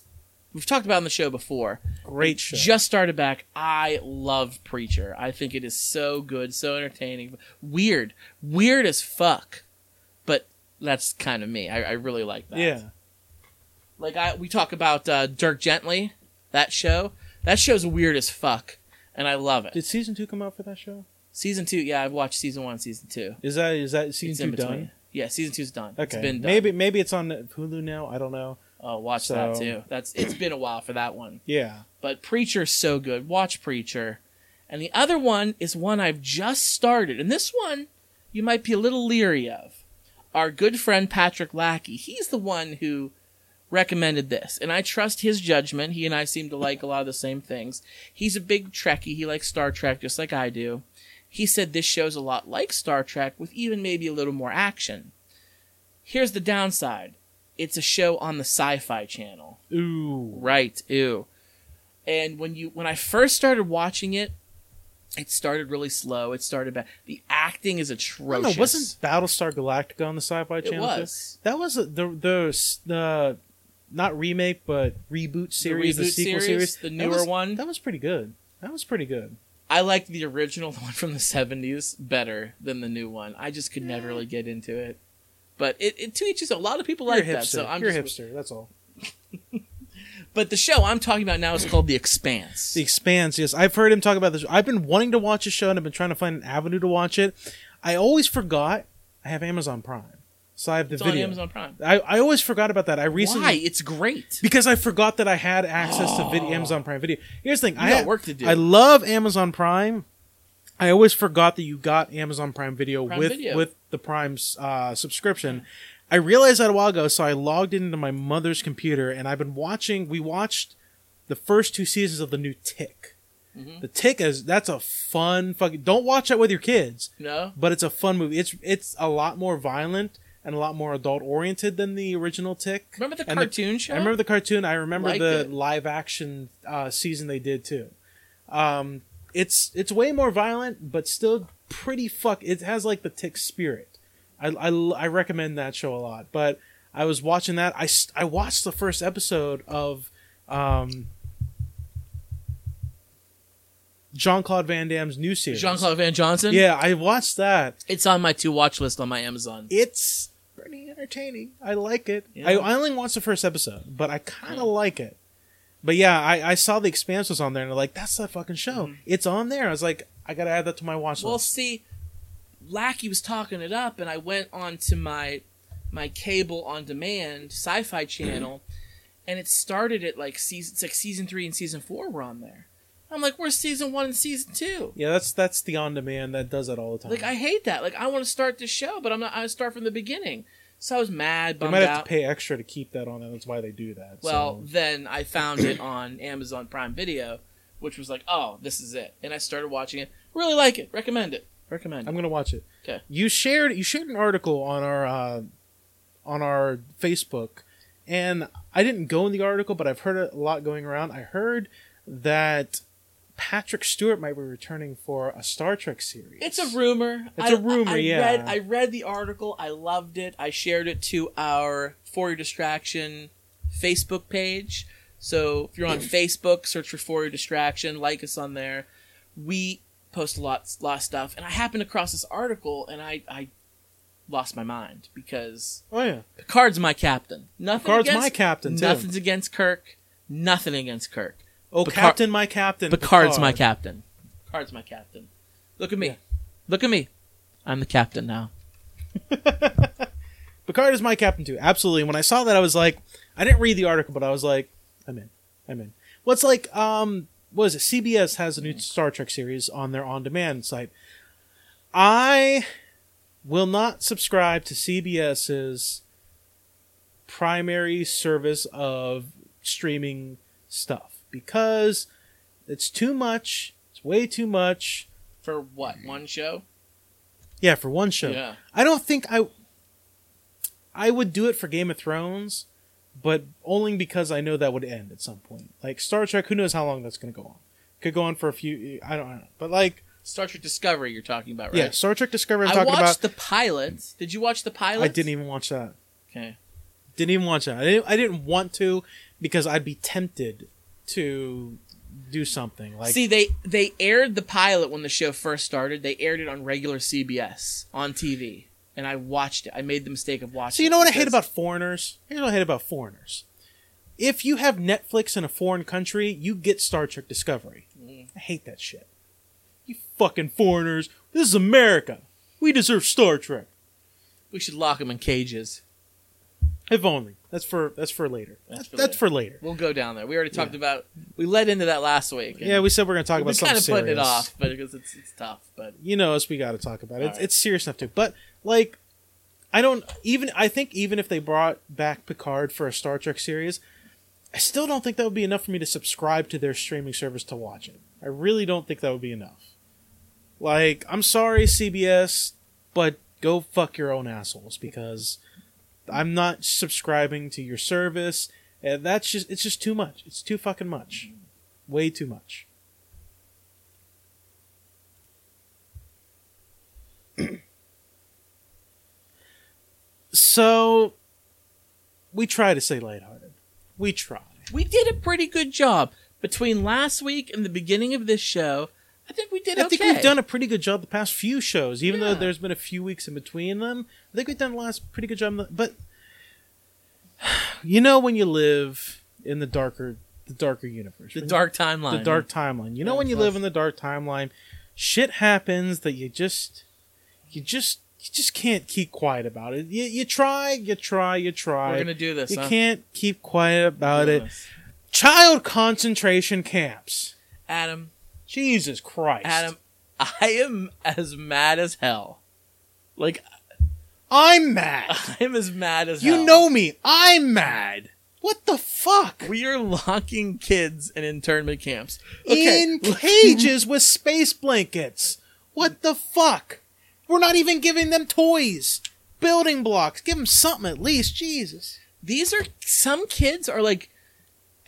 we've talked about it on the show before. Great show. Just started back. I love Preacher. I think it is so good, so entertaining. Weird. Weird as fuck. But that's kind of me. I, I really like that. yeah. Like I we talk about uh, Dirk Gently, that show. That show's weird as fuck. And I love it. Did season two come out for that show? season two, yeah, I've watched season one season two. Is that is that It's season in two between. done? Yeah, season two's done. Okay. It's been done. Maybe maybe it's on Hulu now. I don't know. Oh, watch that So- too. That's it's been a while for that one. Yeah. but Preacher's so good. Watch Preacher. And the other one is one I've just started. And this one you might be a little leery of. Our good friend Patrick Lackey, he's the one who recommended this. And I trust his judgment. He and I seem to like a lot of the same things. He's a big Trekkie. He likes Star Trek just like I do. He said this show's a lot like Star Trek with even maybe a little more action. Here's the downside. It's a show on the Sci-Fi Channel. Ooh. Right. Ew. And when you when I first started watching it, it started really slow. It started bad. The acting is atrocious. don't wasn't Battlestar Galactica on the Sci-Fi Channel? too? was That was a, the the the not remake but reboot series, the, reboot sequel series, series, the That newer was- one? That was pretty good. That was pretty good. I liked the original, one from the seventies, better than the new one. I just could never really get into it. But it, it to each his own. A lot of people like You're a that, so I'm You're just. a hipster. That's all. But the show I'm talking about now is called The Expanse. The Expanse. Yes, I've heard him talk about this. I've been wanting to watch a show and I've been trying to find an avenue to watch it. I always forgot I have Amazon Prime, so I have the it's on video. Amazon Prime. I, I always forgot about that. I recently Why? It's great. because I forgot that I had access to video, Amazon Prime Video. Here's the thing: I got have- work to do. I love Amazon Prime. I always forgot that you got Amazon Prime Video Prime with Video. with the Prime's uh, subscription. I realized that a while ago, so I logged into my mother's computer and I've been watching. We watched the first two seasons of the new Tick. Mhm. The Tick is that's a fun fucking. Don't watch that with your kids, No. but it's a fun movie. It's it's a lot more violent and a lot more adult oriented than the original Tick. Remember the And the- cartoon show? I remember the cartoon. I remember Liked the it. live action uh, season they did too. Um, it's it's way more violent, but still pretty fuck. It has like the tick spirit. I, I, I recommend that show a lot. But I was watching that. I, I watched the first episode of um, Jean Claude Van Damme's new series. Jean Claude Van Johnson. Yeah, I watched that. It's on my to watch list on my Amazon. It's pretty entertaining. I like it. Yeah. I, I only watched the first episode, but I kind of like it. But yeah, I, I saw the Expanse was on there, and I'm like, that's that fucking show. Mhm. It's on there. I was like, I gotta add that to my watch Well, list. Well, see, Lackey was talking it up, and I went on to my my cable on demand Sci-Fi channel, and it started at like season it's like season three and season four were on there. I'm like, where's season one and season two? Yeah, that's that's the on demand that does that all the time. Like, I hate that. Like, I want to start the show, but I'm not. I start from the beginning. So I was mad, they bummed might have out. to pay extra to keep that on. That's why they do that. Well, so. then I found it on Amazon Prime Video, which was like, oh, this is it, and I started watching it. Really like it. Recommend it. Recommend. I'm it. gonna watch it. Okay. You shared you shared an article on our uh, on our Facebook, and I didn't go in the article, but I've heard a lot going around. I heard that Patrick Stewart might be returning for a Star Trek series. It's a rumor. It's a rumor, I, yeah. Read, I read the article. I loved it. I shared it to our For Your Distraction Facebook page. So if you're on Facebook, search for For Your Distraction. Like us on there. We post a lot, lot of stuff. And I happened across this article, and I, I lost my mind because Oh yeah, Picard's my captain. Nothing Picard's against, my captain too. Nothing's against Kirk. Nothing against Kirk. Oh, Picard- Captain, my captain. Picard's my captain. Picard's my captain. Look at me. Yeah. Look at me. I'm the captain now. Picard is my captain too. Absolutely. When I saw that, I was like, I didn't read the article, but I was like, I'm in. I'm in. Well, it's like, um, what is it? CBS has a new Star Trek series on their on-demand site. I will not subscribe to CBS's primary service of streaming stuff because it's too much. It's way too much. For what? One show? Yeah, for one show. Yeah. I don't think I I would do it for Game of Thrones, but only because I know that would end at some point. Like Star Trek, who knows how long that's going to go on? Could go on for a few. I don't, I don't know, but like Star Trek Discovery you're talking about, right? yeah, Star Trek Discovery. I'm I talking watched about. the pilot. Did you watch the pilot? I didn't even watch that. Okay. Didn't even watch that. I didn't. I didn't want to because I'd be tempted to do something like. See, they they aired the pilot when the show first started. They aired it on regular CBS on TV, and I watched it. I made the mistake of watching. So you know what I hate about foreigners? Here's what I hate about foreigners. If you have Netflix in a foreign country, you get Star Trek Discovery. Mm. I hate that shit. You fucking foreigners. This is America. We deserve Star Trek. We should lock them in cages. If only. That's for that's for later. That's for that's later. for later. We'll go down there. We already talked Yeah. about. We led into that last week. Yeah, we said we're gonna talk we've about something kind of serious. putting it off, but because it's it's tough. But You know us, we got to talk about it. It's, Alright. it's serious enough too. But like, I don't even. I think even if they brought back Picard for a Star Trek series, I still don't think that would be enough for me to subscribe to their streaming service to watch it. I really don't think that would be enough. Like, I'm sorry, CBS, but go fuck your own assholes because I'm not subscribing to your service. And that's just it's just too much. It's too fucking much. Way too much. so we try to stay lighthearted. We try. we did a pretty good job between last week and the beginning of this show. I think we did I okay. think we've done a pretty good job the past few shows, even Yeah. though there's been a few weeks in between them. I think we've done the last pretty good job. But you know, when you live in the darker, the darker universe, the when- dark timeline. the dark timeline. You know, Yeah, when you plus- live in the dark timeline, shit happens that you just, you just, you just can't keep quiet about it. You, you try, you try, you try. We're gonna do this. you huh? can't keep quiet about it. this. Child concentration camps. Adam. Jesus Christ. Adam, I am as mad as hell. Like I'm mad. I'm as mad as hell. You hell. know me. I'm mad. What the fuck? we are locking kids in internment camps. In cages with space blankets. What the fuck? We're not even giving them toys. Building blocks. Give them something at least. Jesus. These are some kids are like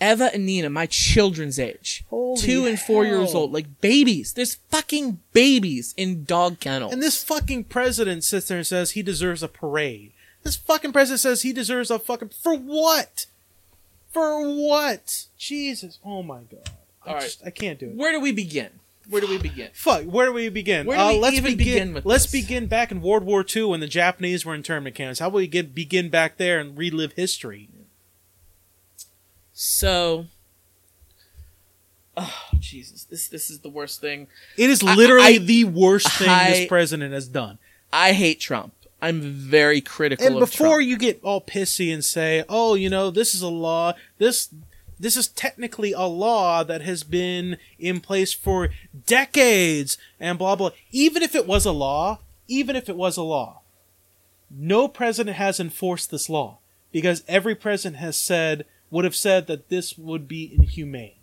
Eva and Nina, my children's age. Holy two and four years old. Like babies. There's fucking babies in dog kennels. And this fucking president sits there and says he deserves a parade. This fucking president says he deserves a fucking. For what? For what? Jesus. Oh my god. I, All right. just, I can't do it. Where do we begin? Where do we begin? Fuck, where do we begin? Where do uh, let's begin, begin with Let's this? begin back in World War II when the Japanese were in internment camps. How about we get begin back there and relive history? So Oh Jesus. This this is the worst thing. It is I- literally I- the worst thing I- this president has done. I hate Trump. I'm very critical And before Trump. you get all pissy and say, "Oh, you know, this is a law. This this is technically a law that has been in place for decades and blah blah." Even if it was a law, even if it was a law, no president has enforced this law because every president has said would have said that this would be inhumane.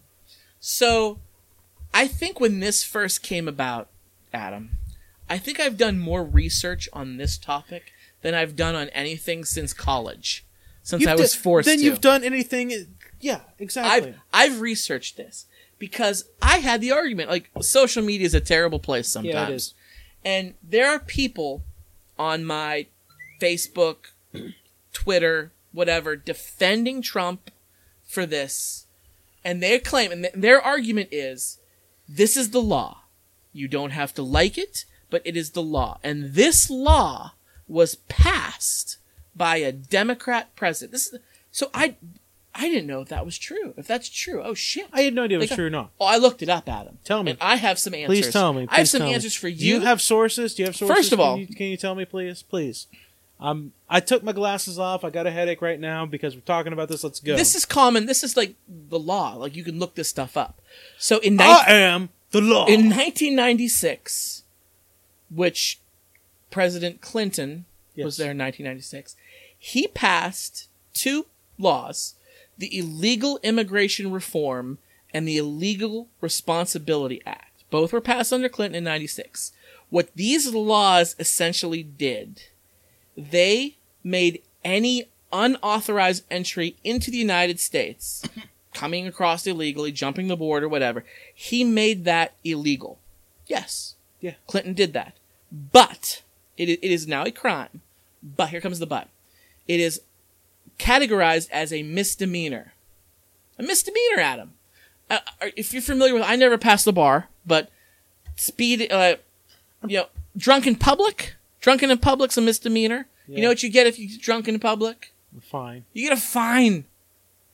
So, I think when this first came about, Adam, I think I've done more research on this topic than I've done on anything since college, since I You've was d- forced Then to. you've done anything? Yeah, exactly. I've I've researched this because I had the argument like social media is a terrible place sometimes. Yeah, it is. And there are people on my Facebook, Twitter, whatever, defending Trump for this. And they claim, and th- their argument is this is the law. You don't have to like it, but it is the law. And this law was passed by a Democrat president. This is, so I, I didn't know if that was true. If that's true, oh shit. I had no idea it was Like, true or not. Oh, I looked it up, Adam. Tell me. And I have some answers. Please tell me. I have some tall me. answers for Do you. you have sources? Do you have sources? First of Can all- you- can you tell me, please? Please. I'm. I took my glasses off. I got a headache right now because we're talking about this. Let's go. This is common. This is like the law. Like you can look this stuff up. So in I am the law. in 1996, which President Clinton was there in 1996, he passed two laws: the Illegal Immigration Reform and the Illegal Responsibility Act. Both were passed under Clinton in 96. What these laws essentially did, they made any unauthorized entry into the United States, coming across illegally, jumping the border, whatever, he made that illegal. Yes. Yeah. Clinton did that. But it, it is now a crime. But here comes the but. It is categorized as a misdemeanor. A misdemeanor, Adam. Uh, uh, if you're familiar with, I never passed the bar, but speed, uh, you know, drunk in public, drunken in public's a misdemeanor. You know what you get if you get drunk in public? A Fine. You get a fine.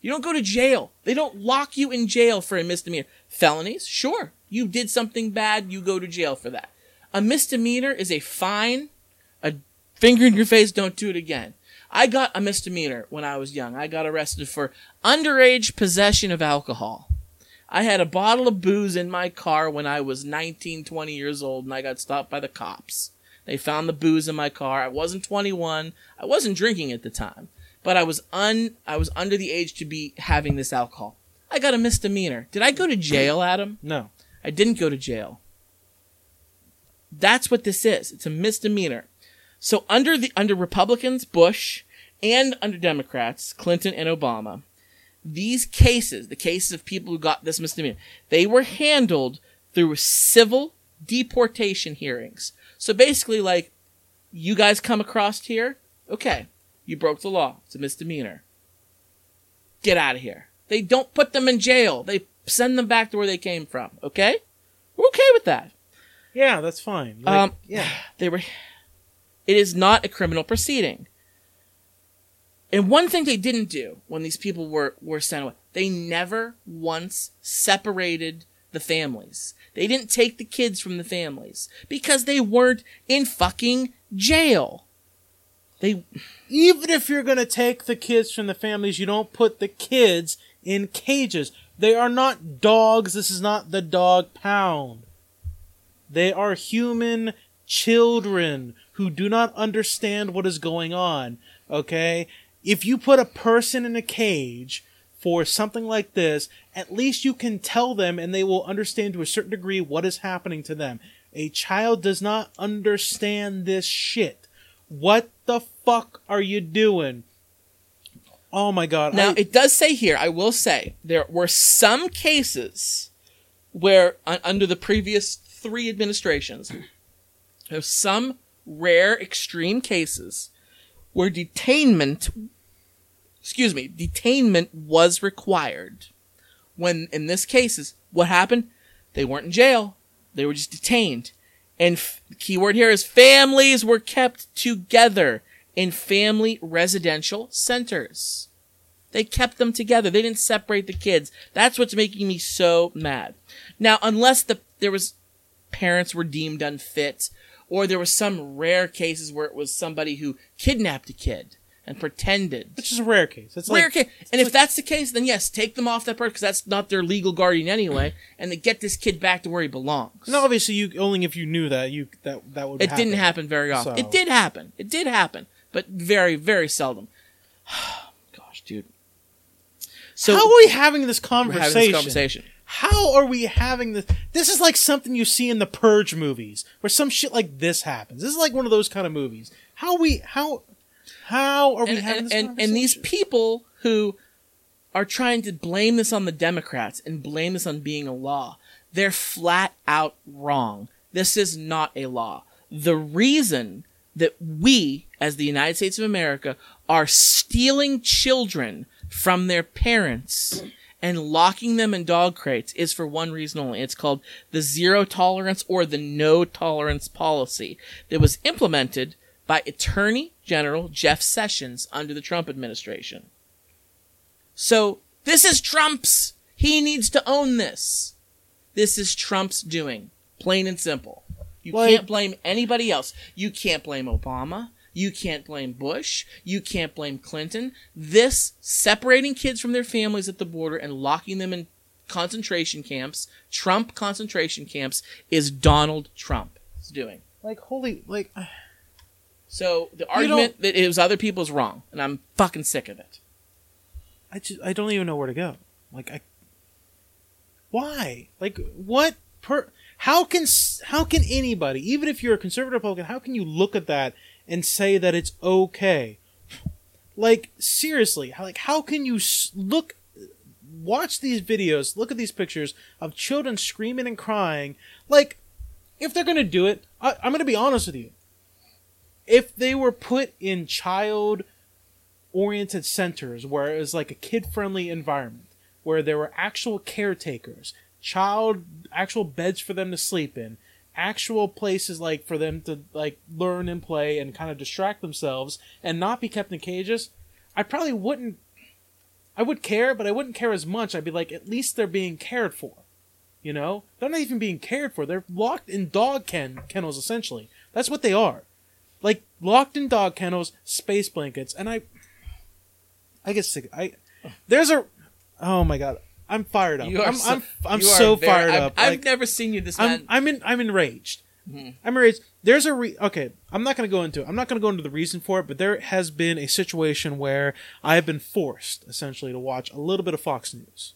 You don't go to jail. They don't lock you in jail for a misdemeanor. Felonies, sure. You did something bad, you go to jail for that. A misdemeanor is a fine, a finger in your face, don't do it again. I got a misdemeanor when I was young. I got arrested for underage possession of alcohol. I had a bottle of booze in my car when I was 19, 20 years old, and I got stopped by the cops. They found the booze in my car. I wasn't 21. I wasn't drinking at the time, but I was un I was under the age to be having this alcohol. I got a misdemeanor. Did I go to jail, Adam? No. I didn't go to jail. That's what this is. It's a misdemeanor. So under the under Republicans, Bush, and under Democrats, Clinton and Obama, these cases, the cases of people who got this misdemeanor, they were handled through civil deportation hearings. So basically, like, you guys come across here, okay, you broke the law. It's a misdemeanor. Get out of here. They don't put them in jail. They send them back to where they came from. Okay, we're okay with that. Yeah, that's fine. Like, Um, yeah. They were. It is not a criminal proceeding. And one thing they didn't do when these people were were sent away, they never once separated the families. They didn't take the kids from the families because they weren't in fucking jail. They Even if you're gonna take the kids from the families, you don't put the kids in cages. They are not dogs. This is not the dog pound. They are human children who do not understand what is going on. Okay? If you put a person in a cage for something like this, at least you can tell them and they will understand to a certain degree what is happening to them. A child does not understand this shit. What the fuck are you doing? Oh my god. Now, I- it does say here, I will say, there were some cases where, un- under the previous three administrations, there's some rare, extreme cases where detainment, excuse me, detainment was required. When, in this cases, what happened? They weren't in jail. They were just detained. And f- the key word here is families were kept together in family residential centers. They kept them together. They didn't separate the kids. That's what's making me so mad. Now, unless the there was parents were deemed unfit, or there was some rare cases where it was somebody who kidnapped a kid and pretended. which is a rare case. It's Rare like case. And if that's the case, then yes, take them off that person because that's not their legal guardian anyway, and get this kid back to where he belongs. no, obviously you only if you knew that you that that would. It didn't happen very often. So- It did happen. It did happen, but very, very seldom. Gosh, dude. So How are we having this conversation? having this conversation. How are we having this? This is like something you see in the Purge movies, where some shit like this happens. This is like one of those kind of movies. How we how how are we And, having and, this and, and these people who are trying to blame this on the Democrats and blame this on being a law, they're flat out wrong. This is not a law. The reason that we, as the United States of America, are stealing children from their parents and locking them in dog crates is for one reason only. It's called the zero tolerance or the no tolerance policy that was implemented by Attorney General Jeff Sessions under the Trump administration. So this is Trump's. He needs to own this. This is Trump's doing. Plain and simple. You Like- can't blame anybody else. You can't blame Obama. You can't blame Bush. You can't blame Clinton. This separating kids from their families at the border and locking them in concentration camps, Trump concentration camps, is Donald Trump doing. Like holy, like So the argument that it was other people's wrong, and I'm fucking sick of it. I just I don't even know where to go. Like I, why? Like what? Per how can how can anybody, even if you're a conservative Republican, how can you look at that and say that it's okay? Like seriously, how, like how can you look? Watch these videos, look at these pictures of children screaming and crying. Like, if they're gonna do it, I, I'm gonna be honest with you. If they were put in child oriented centers where it was like a kid friendly environment where there were actual caretakers child actual beds for them to sleep in actual places like for them to like learn and play and kind of distract themselves and not be kept in cages i probably wouldn't i would care but i wouldn't care as much. I'd be like at least they're being cared for you know? They're not even being cared for. They're locked in dog ken- kennels essentially. That's what they are like locked in dog kennels space blankets and i I get sick. I there's a oh my god, I'm fired up. You are I'm so, I'm, I'm you are very- fired I've, up. I've Like, never seen you this I'm. I'm in I'm enraged. Mhm. I'm enraged. There's a re- okay. I'm not going to go into it. I'm not going to go into the reason for it, but there has been a situation where I have been forced essentially to watch a little bit of Fox News.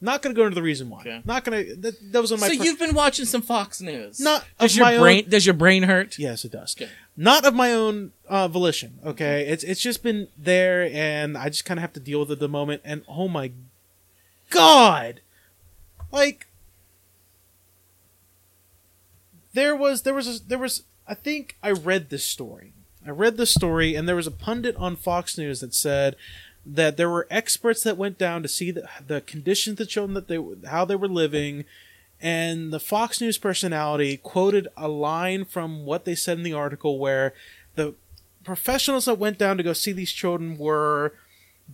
Not going to go into the reason why. Okay. Not going to. That, that was on my. so per- you've been watching some Fox News. Not does your brain own- does your brain hurt? Yes, it does. Okay. Not of my own uh, volition. Okay, it's it's just been there, and I just kind of have to deal with it at the moment. And oh my god, like there was there was a, there was I think I read this story. I read the story, and there was a pundit on Fox News that said that there were experts that went down to see the, the conditions of the children that they how they were living and the Fox News personality quoted a line from what they said in the article where the professionals that went down to go see these children were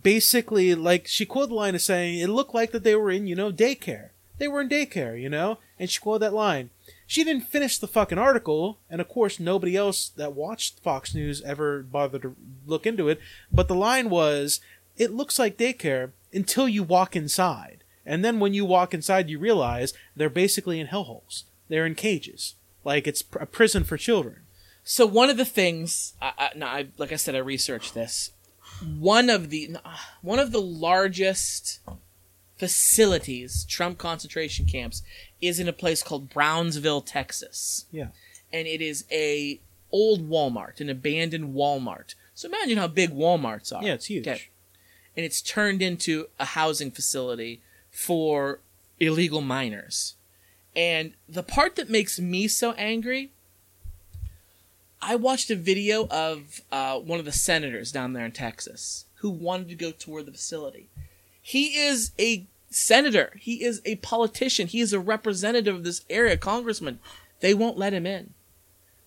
basically like she quoted the line as saying it looked like that they were in you know daycare. They were in daycare you know? And she quoted that line. She didn't finish the fucking article and of course nobody else that watched fox news ever bothered to look into it but the line was it looks like daycare until you walk inside and then when you walk inside you realize they're basically in hellholes they're in cages like it's pr- a prison for children So one of the things, I, I, no, I, like I said, I researched this. One of the uh, one of the largest facilities, Trump concentration camps, is in a place called Brownsville, Texas, yeah and it is a old Walmart, an abandoned Walmart. So imagine how big WalMarts are. yeah it's huge Okay. and it's turned into a housing facility for illegal minors. And the part that makes me so angry, I watched a video of uh, one of the senators down there in Texas who wanted to go tour the facility. He is a senator. He is a politician. He is a representative of this area, congressman. They won't let him in.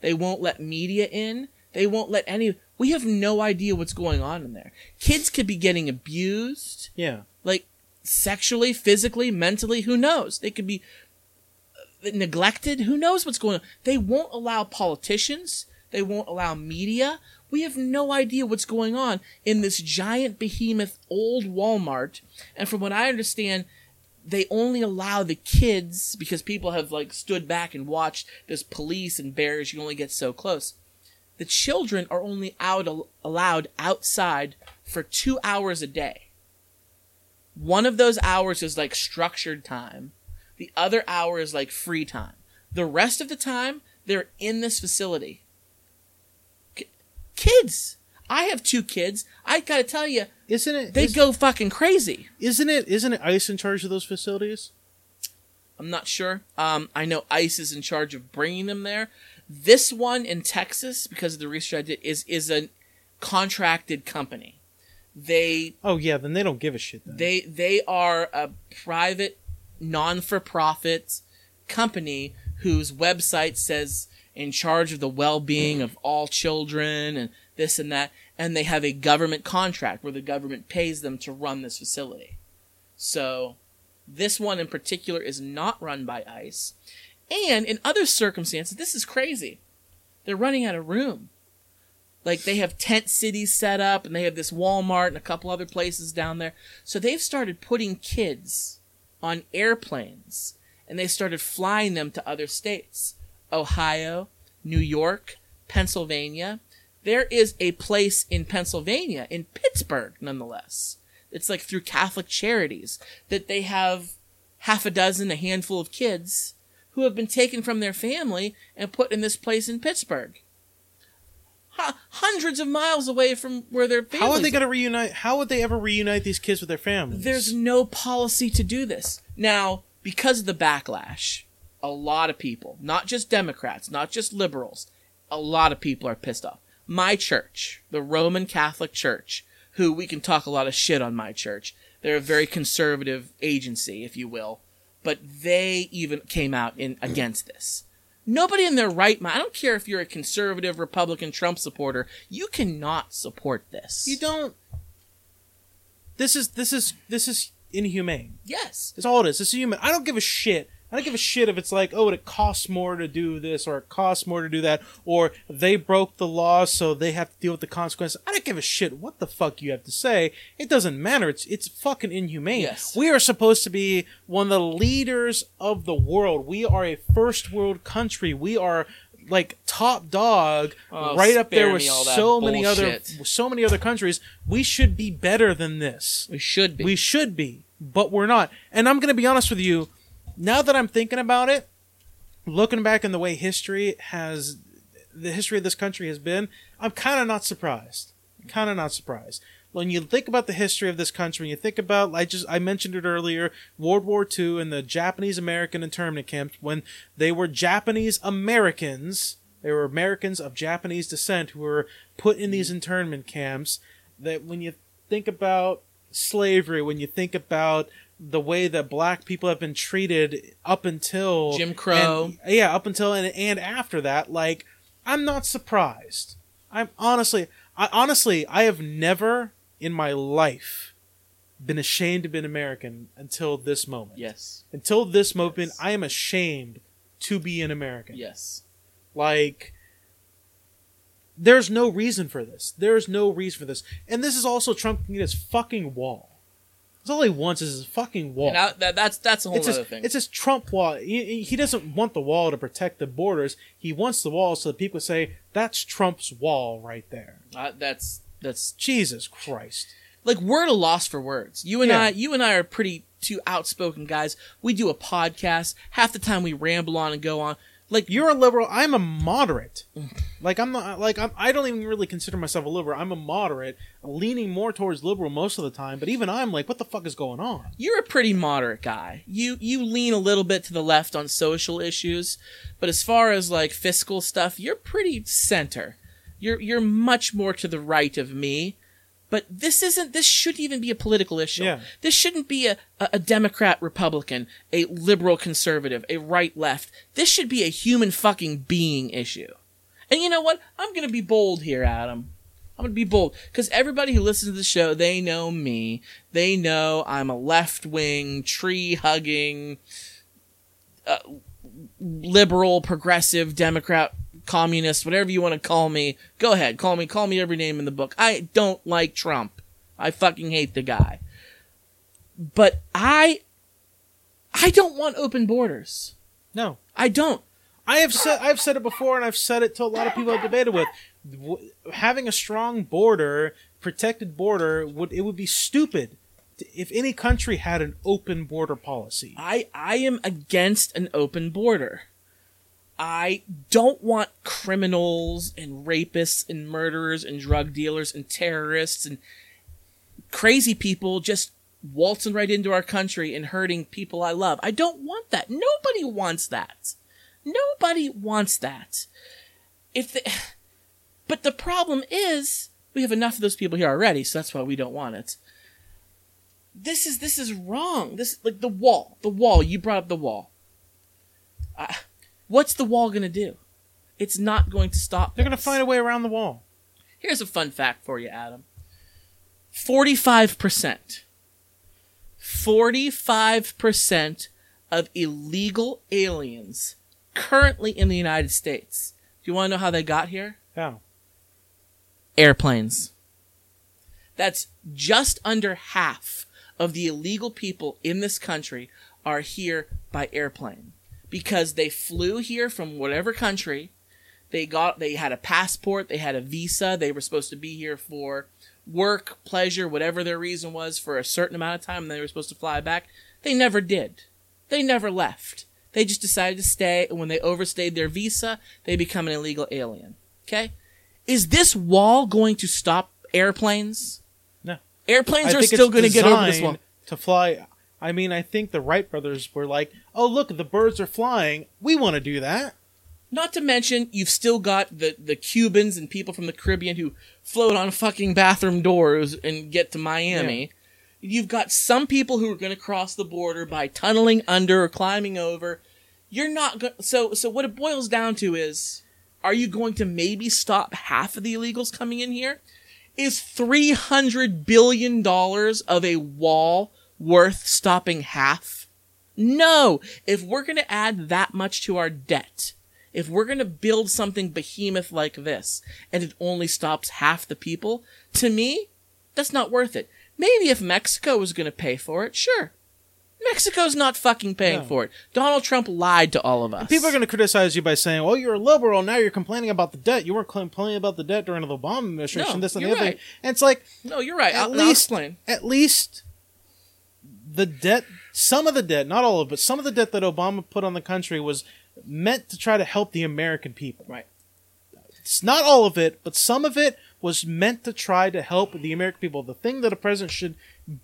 They won't let media in. They won't let any. We have no idea what's going on in there. Kids could be getting abused, yeah like sexually, physically, mentally. Who knows? They could be uh, neglected. Who knows what's going on? They won't allow politicians. They won't allow media. We have no idea what's going on in this giant behemoth old Walmart. And from what I understand, they only allow the kids because people have like stood back and watched. There's police and barriers. You only get so close. The children are only out allowed outside for two hours a day. One of those hours is like structured time. The other hour is like free time. The rest of the time, they're in this facility. K- kids! I have two kids. I gotta tell you, isn't it they is- go fucking crazy. isn't it isn't it ICE in charge of those facilities I'm not sure. Um, I know ICE is in charge of bringing them there. This one in Texas, because of the research I did, is is a contracted company. They oh yeah then they don't give a shit then. they they are a private non-for-profit company whose website says in charge of the well-being of all children and this and that and they have a government contract where the government pays them to run this facility. So this one in particular is not run by ICE. And in other circumstances this is crazy. They're running out of room Like they have tent cities set up and they have this Walmart and a couple other places down there. So they've started putting kids on airplanes and they started flying them to other states. Ohio, New York, Pennsylvania. There is a place in Pennsylvania, in Pittsburgh, nonetheless. It's like through Catholic charities that they have half a dozen, a handful of kids who have been taken from their family and put in this place in Pittsburgh. Hundreds of miles away from where their families How are they going to reunite? How would they ever reunite these kids with their families? There's no policy to do this. Now, because of the backlash, a lot of people, not just Democrats, not just liberals, a lot of people are pissed off. My church, the Roman Catholic Church, who we can talk a lot of shit on my church. They're a very conservative agency, if you will, but they even came out in against this. Nobody in their right mind, I don't care if you're a conservative Republican Trump supporter, you cannot support this. you don't. This is this is this is inhumane. Yes. That's all it is. It's human. I don't give a shit. I don't give a shit if it's like, oh, it costs more to do this or it costs more to do that, or they broke the law so they have to deal with the consequences. I don't give a shit what the fuck you have to say. It doesn't matter. It's it's fucking inhumane. Yes. We are supposed to be one of the leaders of the world. We are a first world country. We are like top dog Oh, right up there with me all that so many other so many other countries. We should be better than this. We should be. We should be, but we're not. And I'm going to be honest with you. Now that I'm thinking about it, looking back in the way history has, the history of this country has been, I'm kind of not surprised. Kind of not surprised. When you think about the history of this country, when you think about, I just, I mentioned it earlier, World War II and the Japanese American internment camps, when they were Japanese Americans, they were Americans of Japanese descent who were put in these internment camps, that when you think about slavery, when you think about the way that black people have been treated up until Jim Crow. and- yeah, up until and, and after that, like I'm not surprised. I'm honestly, I honestly, I have never in my life been ashamed to be an American until this moment. yes. Until this moment, Yes. I am ashamed to be an American. Yes. Like, there's no reason for this. There's no reason for this. And this is also Trump can get his fucking wall. That's all he wants is his fucking wall. And I, that, that's that's a whole it's other his, thing. it's his Trump wall. He, he doesn't want the wall to protect the borders. He wants the wall so that people say that's Trump's wall right there. Uh, that's that's Jesus Christ. like we're at a loss for words. You and Yeah. I, you and I are pretty two outspoken guys. We do a podcast. Half the time we ramble on and go on. Like You're a liberal. I'm a moderate. Like I'm not. Like I'm, I don't even really consider myself a liberal. I'm a moderate, leaning more towards liberal most of the time. But even I'm like, what the fuck is going on? you're a pretty moderate guy. You you lean a little bit to the left on social issues, but as far as like fiscal stuff, you're pretty center. You're you're much more to the right of me. But this isn't. This shouldn't even be a political issue. Yeah. This shouldn't be a, a, a Democrat Republican, a liberal conservative, a right left. This should be a human fucking being issue. And you know what? I'm gonna be bold here, Adam. I'm gonna be bold because everybody who listens to the show, they know me. They know I'm a left wing, tree hugging, uh, liberal, progressive, Democrat, communist, whatever you want to call me. Go ahead, call me, call me every name in the book. I don't like Trump. I fucking hate the guy. But I, I don't want open borders. No, I don't. I have said I've said it before, and I've said it to a lot of people I've debated with. Having a strong border, protected border, would it would be stupid if any country had an open border policy. I I am against an open border. I don't want criminals and rapists and murderers and drug dealers and terrorists and crazy people just waltzing right into our country and hurting people I love. I don't want that. Nobody wants that. Nobody wants that. If the, but the problem is we have enough of those people here already, so that's why we don't want it. This is this is wrong. This like the wall. The wall. You brought up the wall. Uh, what's the wall going to do? It's not going to stop. They're going to find a way around the wall. Here's a fun fact for you, Adam. 45%. 45% of illegal aliens currently in the United States. Do you want to know how they got here? How? Airplanes. That's just under half of the illegal people in this country are here by airplane because they flew here from whatever country. They got they had a passport, they had a visa, they were supposed to be here for work, pleasure, whatever their reason was for a certain amount of time and they were supposed to fly back. They never did. They never left. They just decided to stay and when they overstayed their visa, they become an illegal alien. Okay? Is this wall going to stop airplanes? No. Airplanes I are still going to get over this wall. to fly. I mean, I think the Wright brothers were like, "Oh, look, the birds are flying. We want to do that." Not to mention, you've still got the, the Cubans and people from the Caribbean who float on fucking bathroom doors and get to Miami. You've got some people who are going to cross the border by tunneling under or climbing over. You're not going. So, so what it boils down to is, are you going to maybe stop half of the illegals coming in here? Is three hundred billion dollars of a wall worth stopping half? No. If we're going to add that much to our debt, if we're going to build something behemoth like this and it only stops half the people, to me, that's not worth it. Maybe if Mexico was going to pay for it, sure. Mexico's not fucking paying No. for it. Donald Trump lied to all of us. People are going to criticize you by saying, "Well, you're a liberal. Now you're complaining about the debt. You weren't complaining about the debt during the Obama administration. No, this and the other right. thing." And it's like, No, you're right. At I'll, I'll least- explain. at least the debt, some of the debt, not all of it, but some of the debt that Obama put on the country was meant to try to help the American people. Right. It's not all of it, but some of it was meant to try to help the American people. The thing that a president should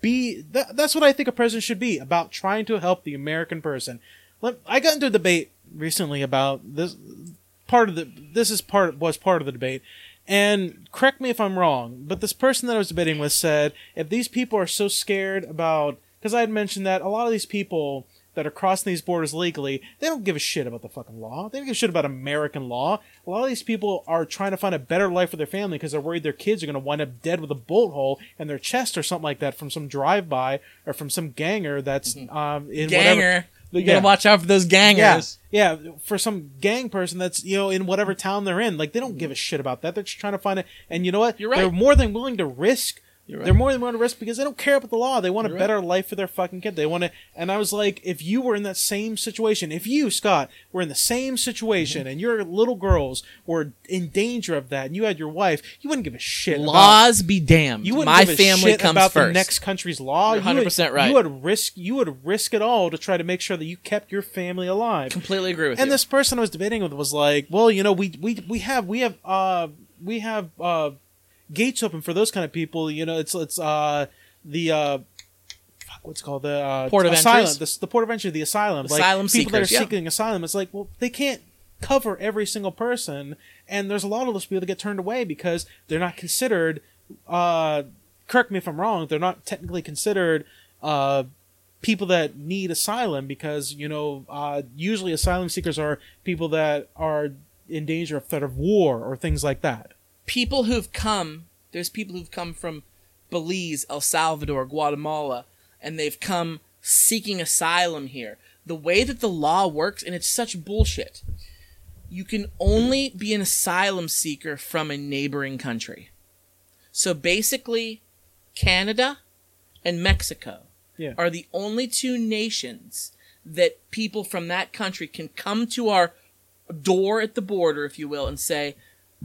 be, that, that's what I think a president should be about trying to help the American person. Let, I got into a debate recently about this part of the this is part was part of the debate and correct me if i'm wrong but this person that i was debating with said if these people are so scared about because i had mentioned that a lot of these people that are crossing these borders legally they don't give a shit about the fucking law they don't give a shit about american law a lot of these people are trying to find a better life for their family because they're worried their kids are going to wind up dead with a bullet hole in their chest or something like that from some drive-by or from some ganger that's um in whatever Ganger. You Yeah. gotta watch out for those gangers. yeah, yeah, for some gang person that's you know in whatever town they're in, like they don't give a shit about that. They're just trying to find it. And you know what? You're right. They're more than willing to risk. Right. They're more than willing to risk because they don't care about the law. They want You're a right. better life for their fucking kid. They want to. And I was like, if you were in that same situation, if you Scott were in the same situation, Mm-hmm. and your little girls were in danger of that, and you had your wife, you wouldn't give a shit. about Laws be damned. you wouldn't My give a family shit comes about first. the next country's law. You're You would- 100% right. You would risk. You would risk it all to try to make sure that you kept your family alive. Completely agree with And you. this person I was debating with was like, "Well, you know, we we we have we have uh we have uh gates open for those kind of people. You know, it's it's uh the uh." fuck, What's it called the uh, Port of asylum? entries? The, the port of entry, the asylum. like, Asylum people that are yeah. seeking asylum. It's like, well, they can't cover every single person, and there's a lot of those people that get turned away because they're not considered. Uh, correct me if I'm wrong. They're not technically considered uh, people that need asylum because you know uh, usually asylum seekers are people that are in danger of threat of war or things like that. People who've come, there's people who've come from Belize, El Salvador, Guatemala, and they've come seeking asylum here. The way that the law works, and it's such bullshit, you can only be an asylum seeker from a neighboring country. So basically, Canada and Mexico Yeah. are the only two nations that people from that country can come to our door at the border, if you will, and say,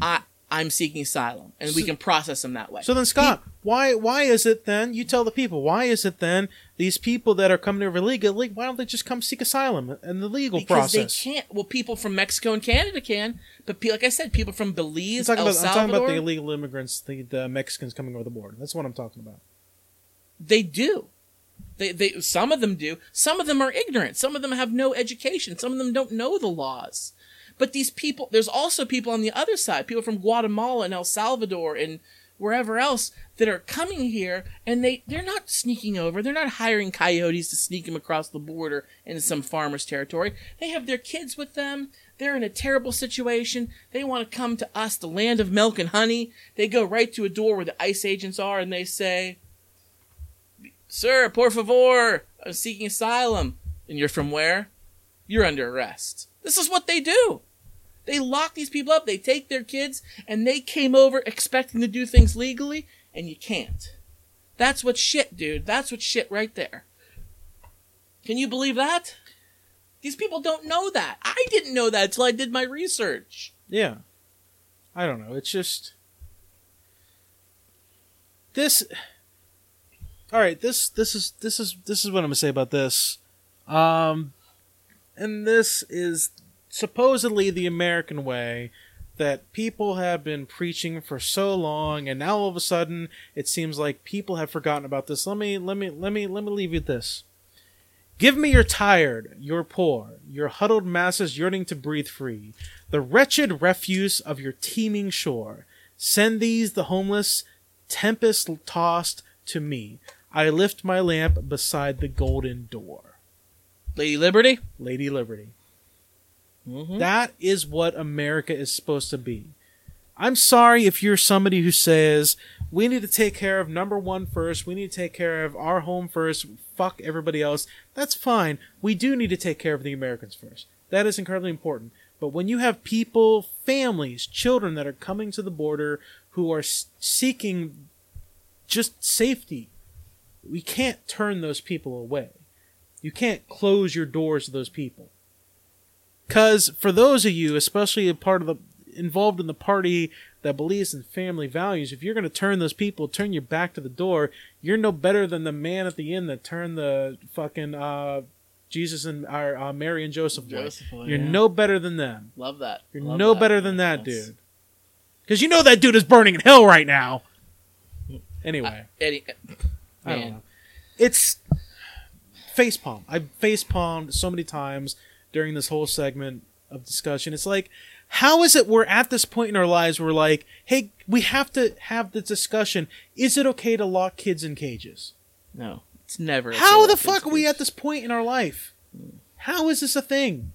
I, I'm seeking asylum. And we can process them that way. So then, Scott, why why is it then? You tell the people why is it then these people that are coming over illegally? Why don't they just come seek asylum in the legal because process? they can't. Well, people from Mexico and Canada can, but pe- like I said, people from I'm Belize, talking, El about, I'm talking about the illegal immigrants, the, the Mexicans coming over the border. That's what I'm talking about. they do. They, they, some of them do. Some of them are ignorant. Some of them have no education. Some of them don't know the laws. But these people, there's also people on the other side, people from Guatemala and El Salvador and wherever else that are coming here and they, they're not sneaking over. They're not hiring coyotes to sneak them across the border into some farmer's territory. They have their kids with them. They're in a terrible situation. They want to come to us, the land of milk and honey. They go right to a door where the ICE agents are and they say, Sir, por favor, I'm seeking asylum. And you're from where? You're under arrest. This is what they do. They lock these people up. They take their kids and they came over expecting to do things legally and you can't. That's what shit, dude. That's what shit right there. Can you believe that? These people don't know that. I didn't know that until I did my research. Yeah. I don't know. It's just this All right, this this is this is this is what I'm to say about this. Um and this is supposedly the American way that people have been preaching for so long and now all of a sudden it seems like people have forgotten about this. Let me let me let me let me leave you this. Give me your tired, your poor, your huddled masses yearning to breathe free, the wretched refuse of your teeming shore. Send these, the homeless, tempest tossed, to me. I lift my lamp beside the golden door. Lady Liberty? Lady Liberty. Mm-hmm. That is what America is supposed to be. I'm sorry if you're somebody who says we need to take care of number one first, we need to take care of our home first, fuck everybody else. That's fine. We do need to take care of the Americans first. That is incredibly important. But when you have people, families, children that are coming to the border who are seeking just safety, we can't turn those people away. You can't close your doors to those people. Because for those of you, especially a part of the involved in the party that believes in family values, if you're going to turn those people, turn your back to the door, you're no better than the man at the inn that turned the fucking uh, Jesus and uh, uh, Mary and Joseph. Joseph away, You're yeah. no better than them. Love that. You're Love no that. better than that, That's- dude. Because you know that dude is burning in hell right now. Anyway. Eddie, I don't know. It's facepalm. I've facepalmed so many times during this whole segment of discussion. It's like, how is it we're at this point in our lives where we're like, hey, we have to have the discussion. Is it okay to lock kids in cages? No, it's never. How the fuck are we at this point in our life? Hmm. How is this a thing?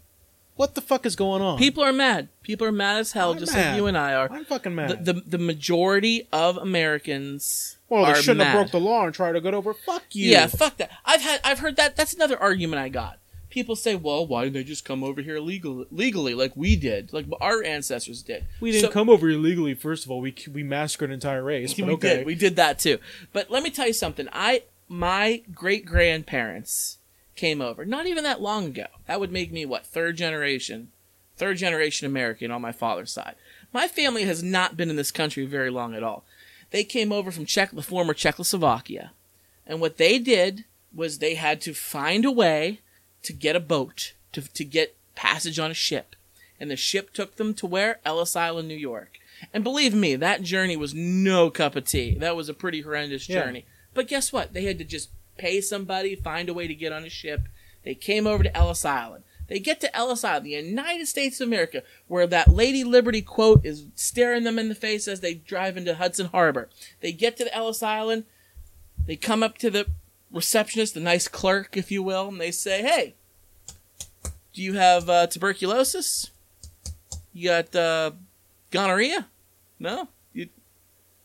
What the fuck is going on? People are mad. People are mad as hell, I'm just mad. like you and I are. I'm fucking mad. The, the the majority of Americans well, they are shouldn't mad. have broke the law and tried to get over. Fuck you. Yeah, fuck that. I've had I've heard that. That's another argument I got. People say, "Well, why didn't they just come over here legal, legally, like we did, like our ancestors did?" We didn't So- come over illegally. First of all, we we massacred an entire race. We okay. did. We did that too. But let me tell you something. I my great grandparents came over not even that long ago. That would make me what third generation, third generation American on my father's side. My family has not been in this country very long at all. They came over from Czech, the former Czechoslovakia, and what they did was they had to find a way to get a boat to to get passage on a ship, and the ship took them to where Ellis Island, New York. And believe me, that journey was no cup of tea. That was a pretty horrendous Yeah. journey. But guess what? They had to just pay somebody, find a way to get on a ship. They came over to Ellis Island. They get to Ellis Island, the United States of America, where that Lady Liberty quote is staring them in the face as they drive into Hudson Harbor. They get to the Ellis Island. They come up to the receptionist, the nice clerk, if you will, and they say, "Hey, do you have uh, tuberculosis? You got uh, gonorrhea? No. You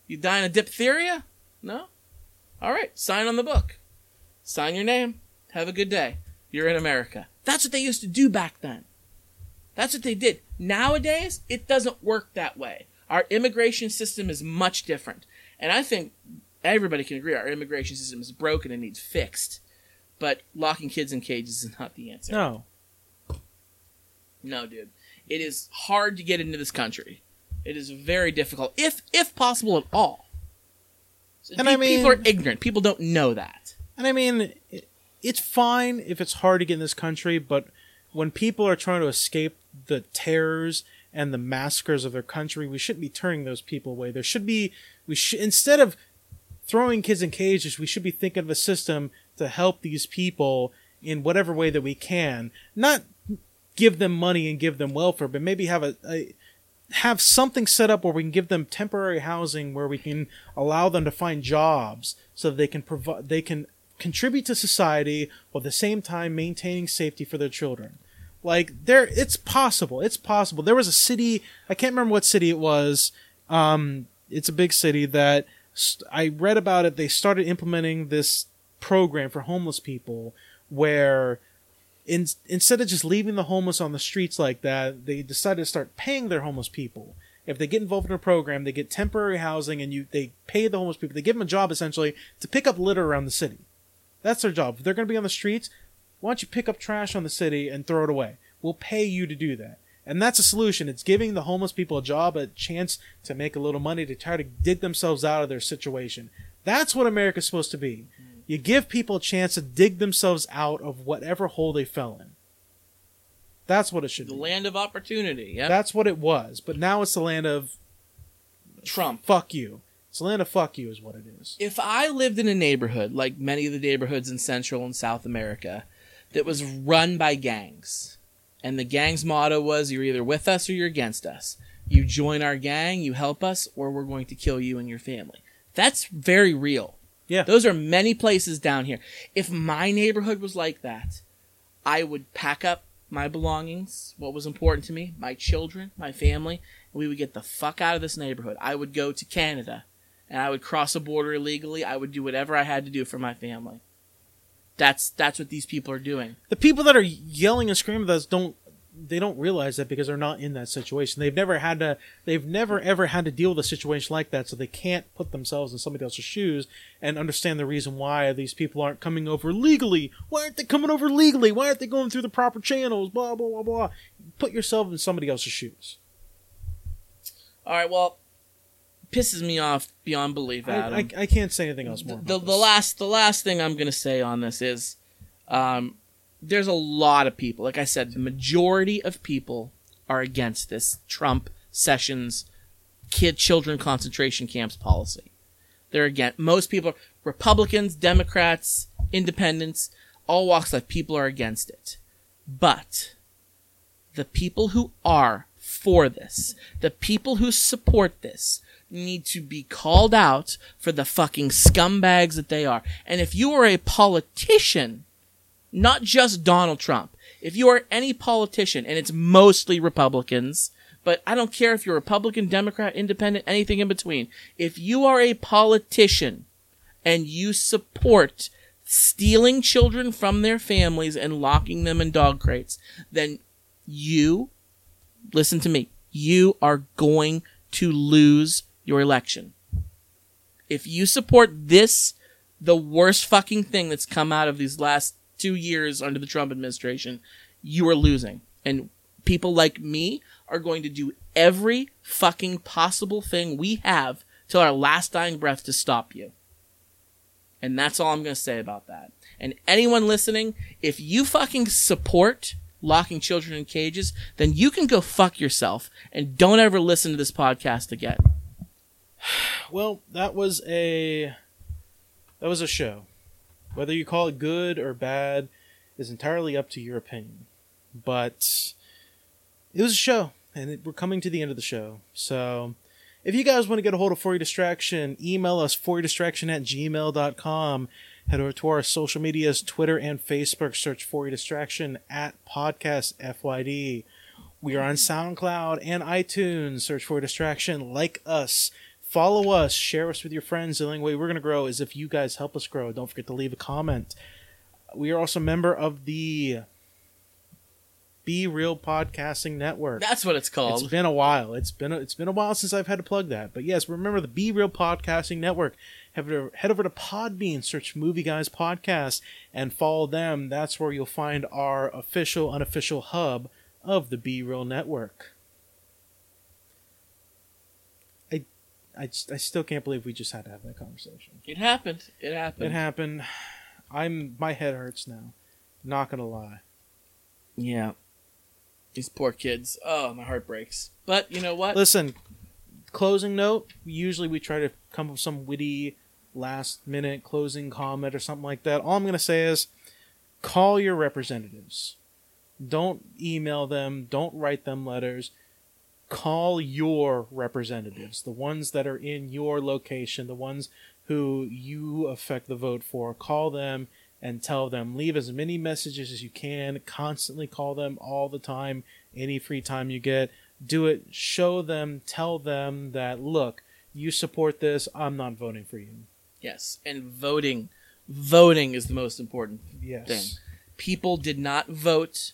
you dying of diphtheria? No. All right, sign on the book. Sign your name. Have a good day. You're in America. That's what they used to do back then. That's what they did. Nowadays, it doesn't work that way. Our immigration system is much different. And I think everybody can agree our immigration system is broken and needs fixed. But locking kids in cages is not the answer. No. No, dude. It is hard to get into this country. It is very difficult, if if possible at all. And Pe- I mean- people are ignorant. People don't know that. And I mean, it, it's fine if it's hard to get in this country, but when people are trying to escape the terrors and the massacres of their country, we shouldn't be turning those people away. There should be, we should instead of throwing kids in cages, we should be thinking of a system to help these people in whatever way that we can. Not give them money and give them welfare, but maybe have a, a have something set up where we can give them temporary housing where we can allow them to find jobs so that they can provide they can contribute to society while at the same time maintaining safety for their children like there it's possible it's possible there was a city i can't remember what city it was um it's a big city that i read about it they started implementing this program for homeless people where In, instead of just leaving the homeless on the streets like that, they decided to start paying their homeless people. If they get involved in a program, they get temporary housing, and you they pay the homeless people. They give them a job essentially to pick up litter around the city. That's their job. If they're going to be on the streets, why don't you pick up trash on the city and throw it away? We'll pay you to do that. And that's a solution. It's giving the homeless people a job, a chance to make a little money to try to dig themselves out of their situation. That's what America's supposed to be. You give people a chance to dig themselves out of whatever hole they fell in. That's what it should The be. The land of opportunity. Yeah. That's what it was. But now it's the land of Trump. fuck you. It's the land of fuck you, is what it is. If I lived in a neighborhood like many of the neighborhoods in Central and South America that was run by gangs, and the gang's motto was you're either with us or you're against us. You join our gang, you help us, or we're going to kill you and your family. That's very real. Yeah. Those are many places down here. If my neighborhood was like that, I would pack up my belongings, what was important to me, my children, my family, and we would get the fuck out of this neighborhood. I would go to Canada and I would cross a border illegally. I would do whatever I had to do for my family. That's that's what these people are doing. the people that are yelling and screaming at us don't they don't realize that because they're not in that situation. They've never had to they've never ever had to deal with a situation like that, so they can't put themselves in somebody else's shoes and understand the reason why these people aren't coming over legally. Why aren't they coming over legally? Why aren't they going through the proper channels? Blah blah blah blah. Put yourself in somebody else's shoes. All right, well, pisses me off beyond belief, I, Adam. I, I can't say anything else more. the, the last the last thing I'm gonna say on this is, um, there's a lot of people. Like I said, the majority of people are against this Trump Sessions kid children concentration camps policy. They're against. Most people, Republicans, Democrats, Independents, all walks of life, people are against it. But the people who are for this, the people who support this, need to be called out for the fucking scumbags that they are. And if you are a politician, not just Donald Trump, if you are any politician, and it's mostly Republicans, but I don't care if you're Republican, Democrat, Independent, anything in between. If you are a politician and you support stealing children from their families and locking them in dog crates, then you, listen to me, you are going to lose your election. If you support this, the worst fucking thing that's come out of these last two years under the Trump administration, you are losing. And people like me are going to do every fucking possible thing we have till our last dying breath to stop you. And that's all I'm going to say about that. And anyone listening, if you fucking support locking children in cages, then you can go fuck yourself and don't ever listen to this podcast again. Well, that was a that was a show. Whether you call it good or bad is entirely up to your opinion. But it was a show, and it, we're coming to the end of the show. So if you guys want to get a hold of For Your Distraction, email us foryourdistraction at gmail.com. Head over to our social medias, Twitter and Facebook. Search For Your Distraction at Podcast FYD. We are on SoundCloud and iTunes. Search for Distraction. Like us. Follow us. Share us with your friends. The only way we're going to grow is if you guys help us grow. Don't forget to leave a comment. We are also a member of the Be Real Podcasting Network. That's what it's It's called. been a while. It's been a, it's been a while since I've had to plug that. But yes, remember the Be Real Podcasting Network. Head over, head over to Podbean, search Movie Guys Podcast, and follow them. That's where you'll find our official, unofficial hub of the Be Real Network. I, I, just- I still can't believe we just had to have that conversation. It happened. It happened. It happened. I'm my head hurts now. Not gonna lie. Yeah. These poor kids. Oh, my heart breaks. But you know what? Listen, closing note. Usually we try to come up with some witty last minute closing comment or something like that. All I'm going to say is call your representatives. Don't email them. Don't write them letters. Call your representatives, the ones that are in your location, the ones who you affect the vote for. Call them and tell them. Leave as many messages as you can. Constantly call them all the time, any free time you get do it show them tell them that look you support this i'm not voting for you Yes. And voting. Voting is the most important yes thing. people did not vote,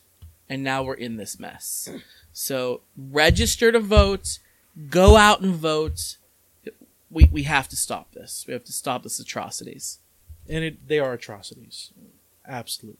and now we're in this mess. So register to vote, go out and vote. We we have to stop this. We have to stop this atrocities. And it, they are atrocities. Absolutely.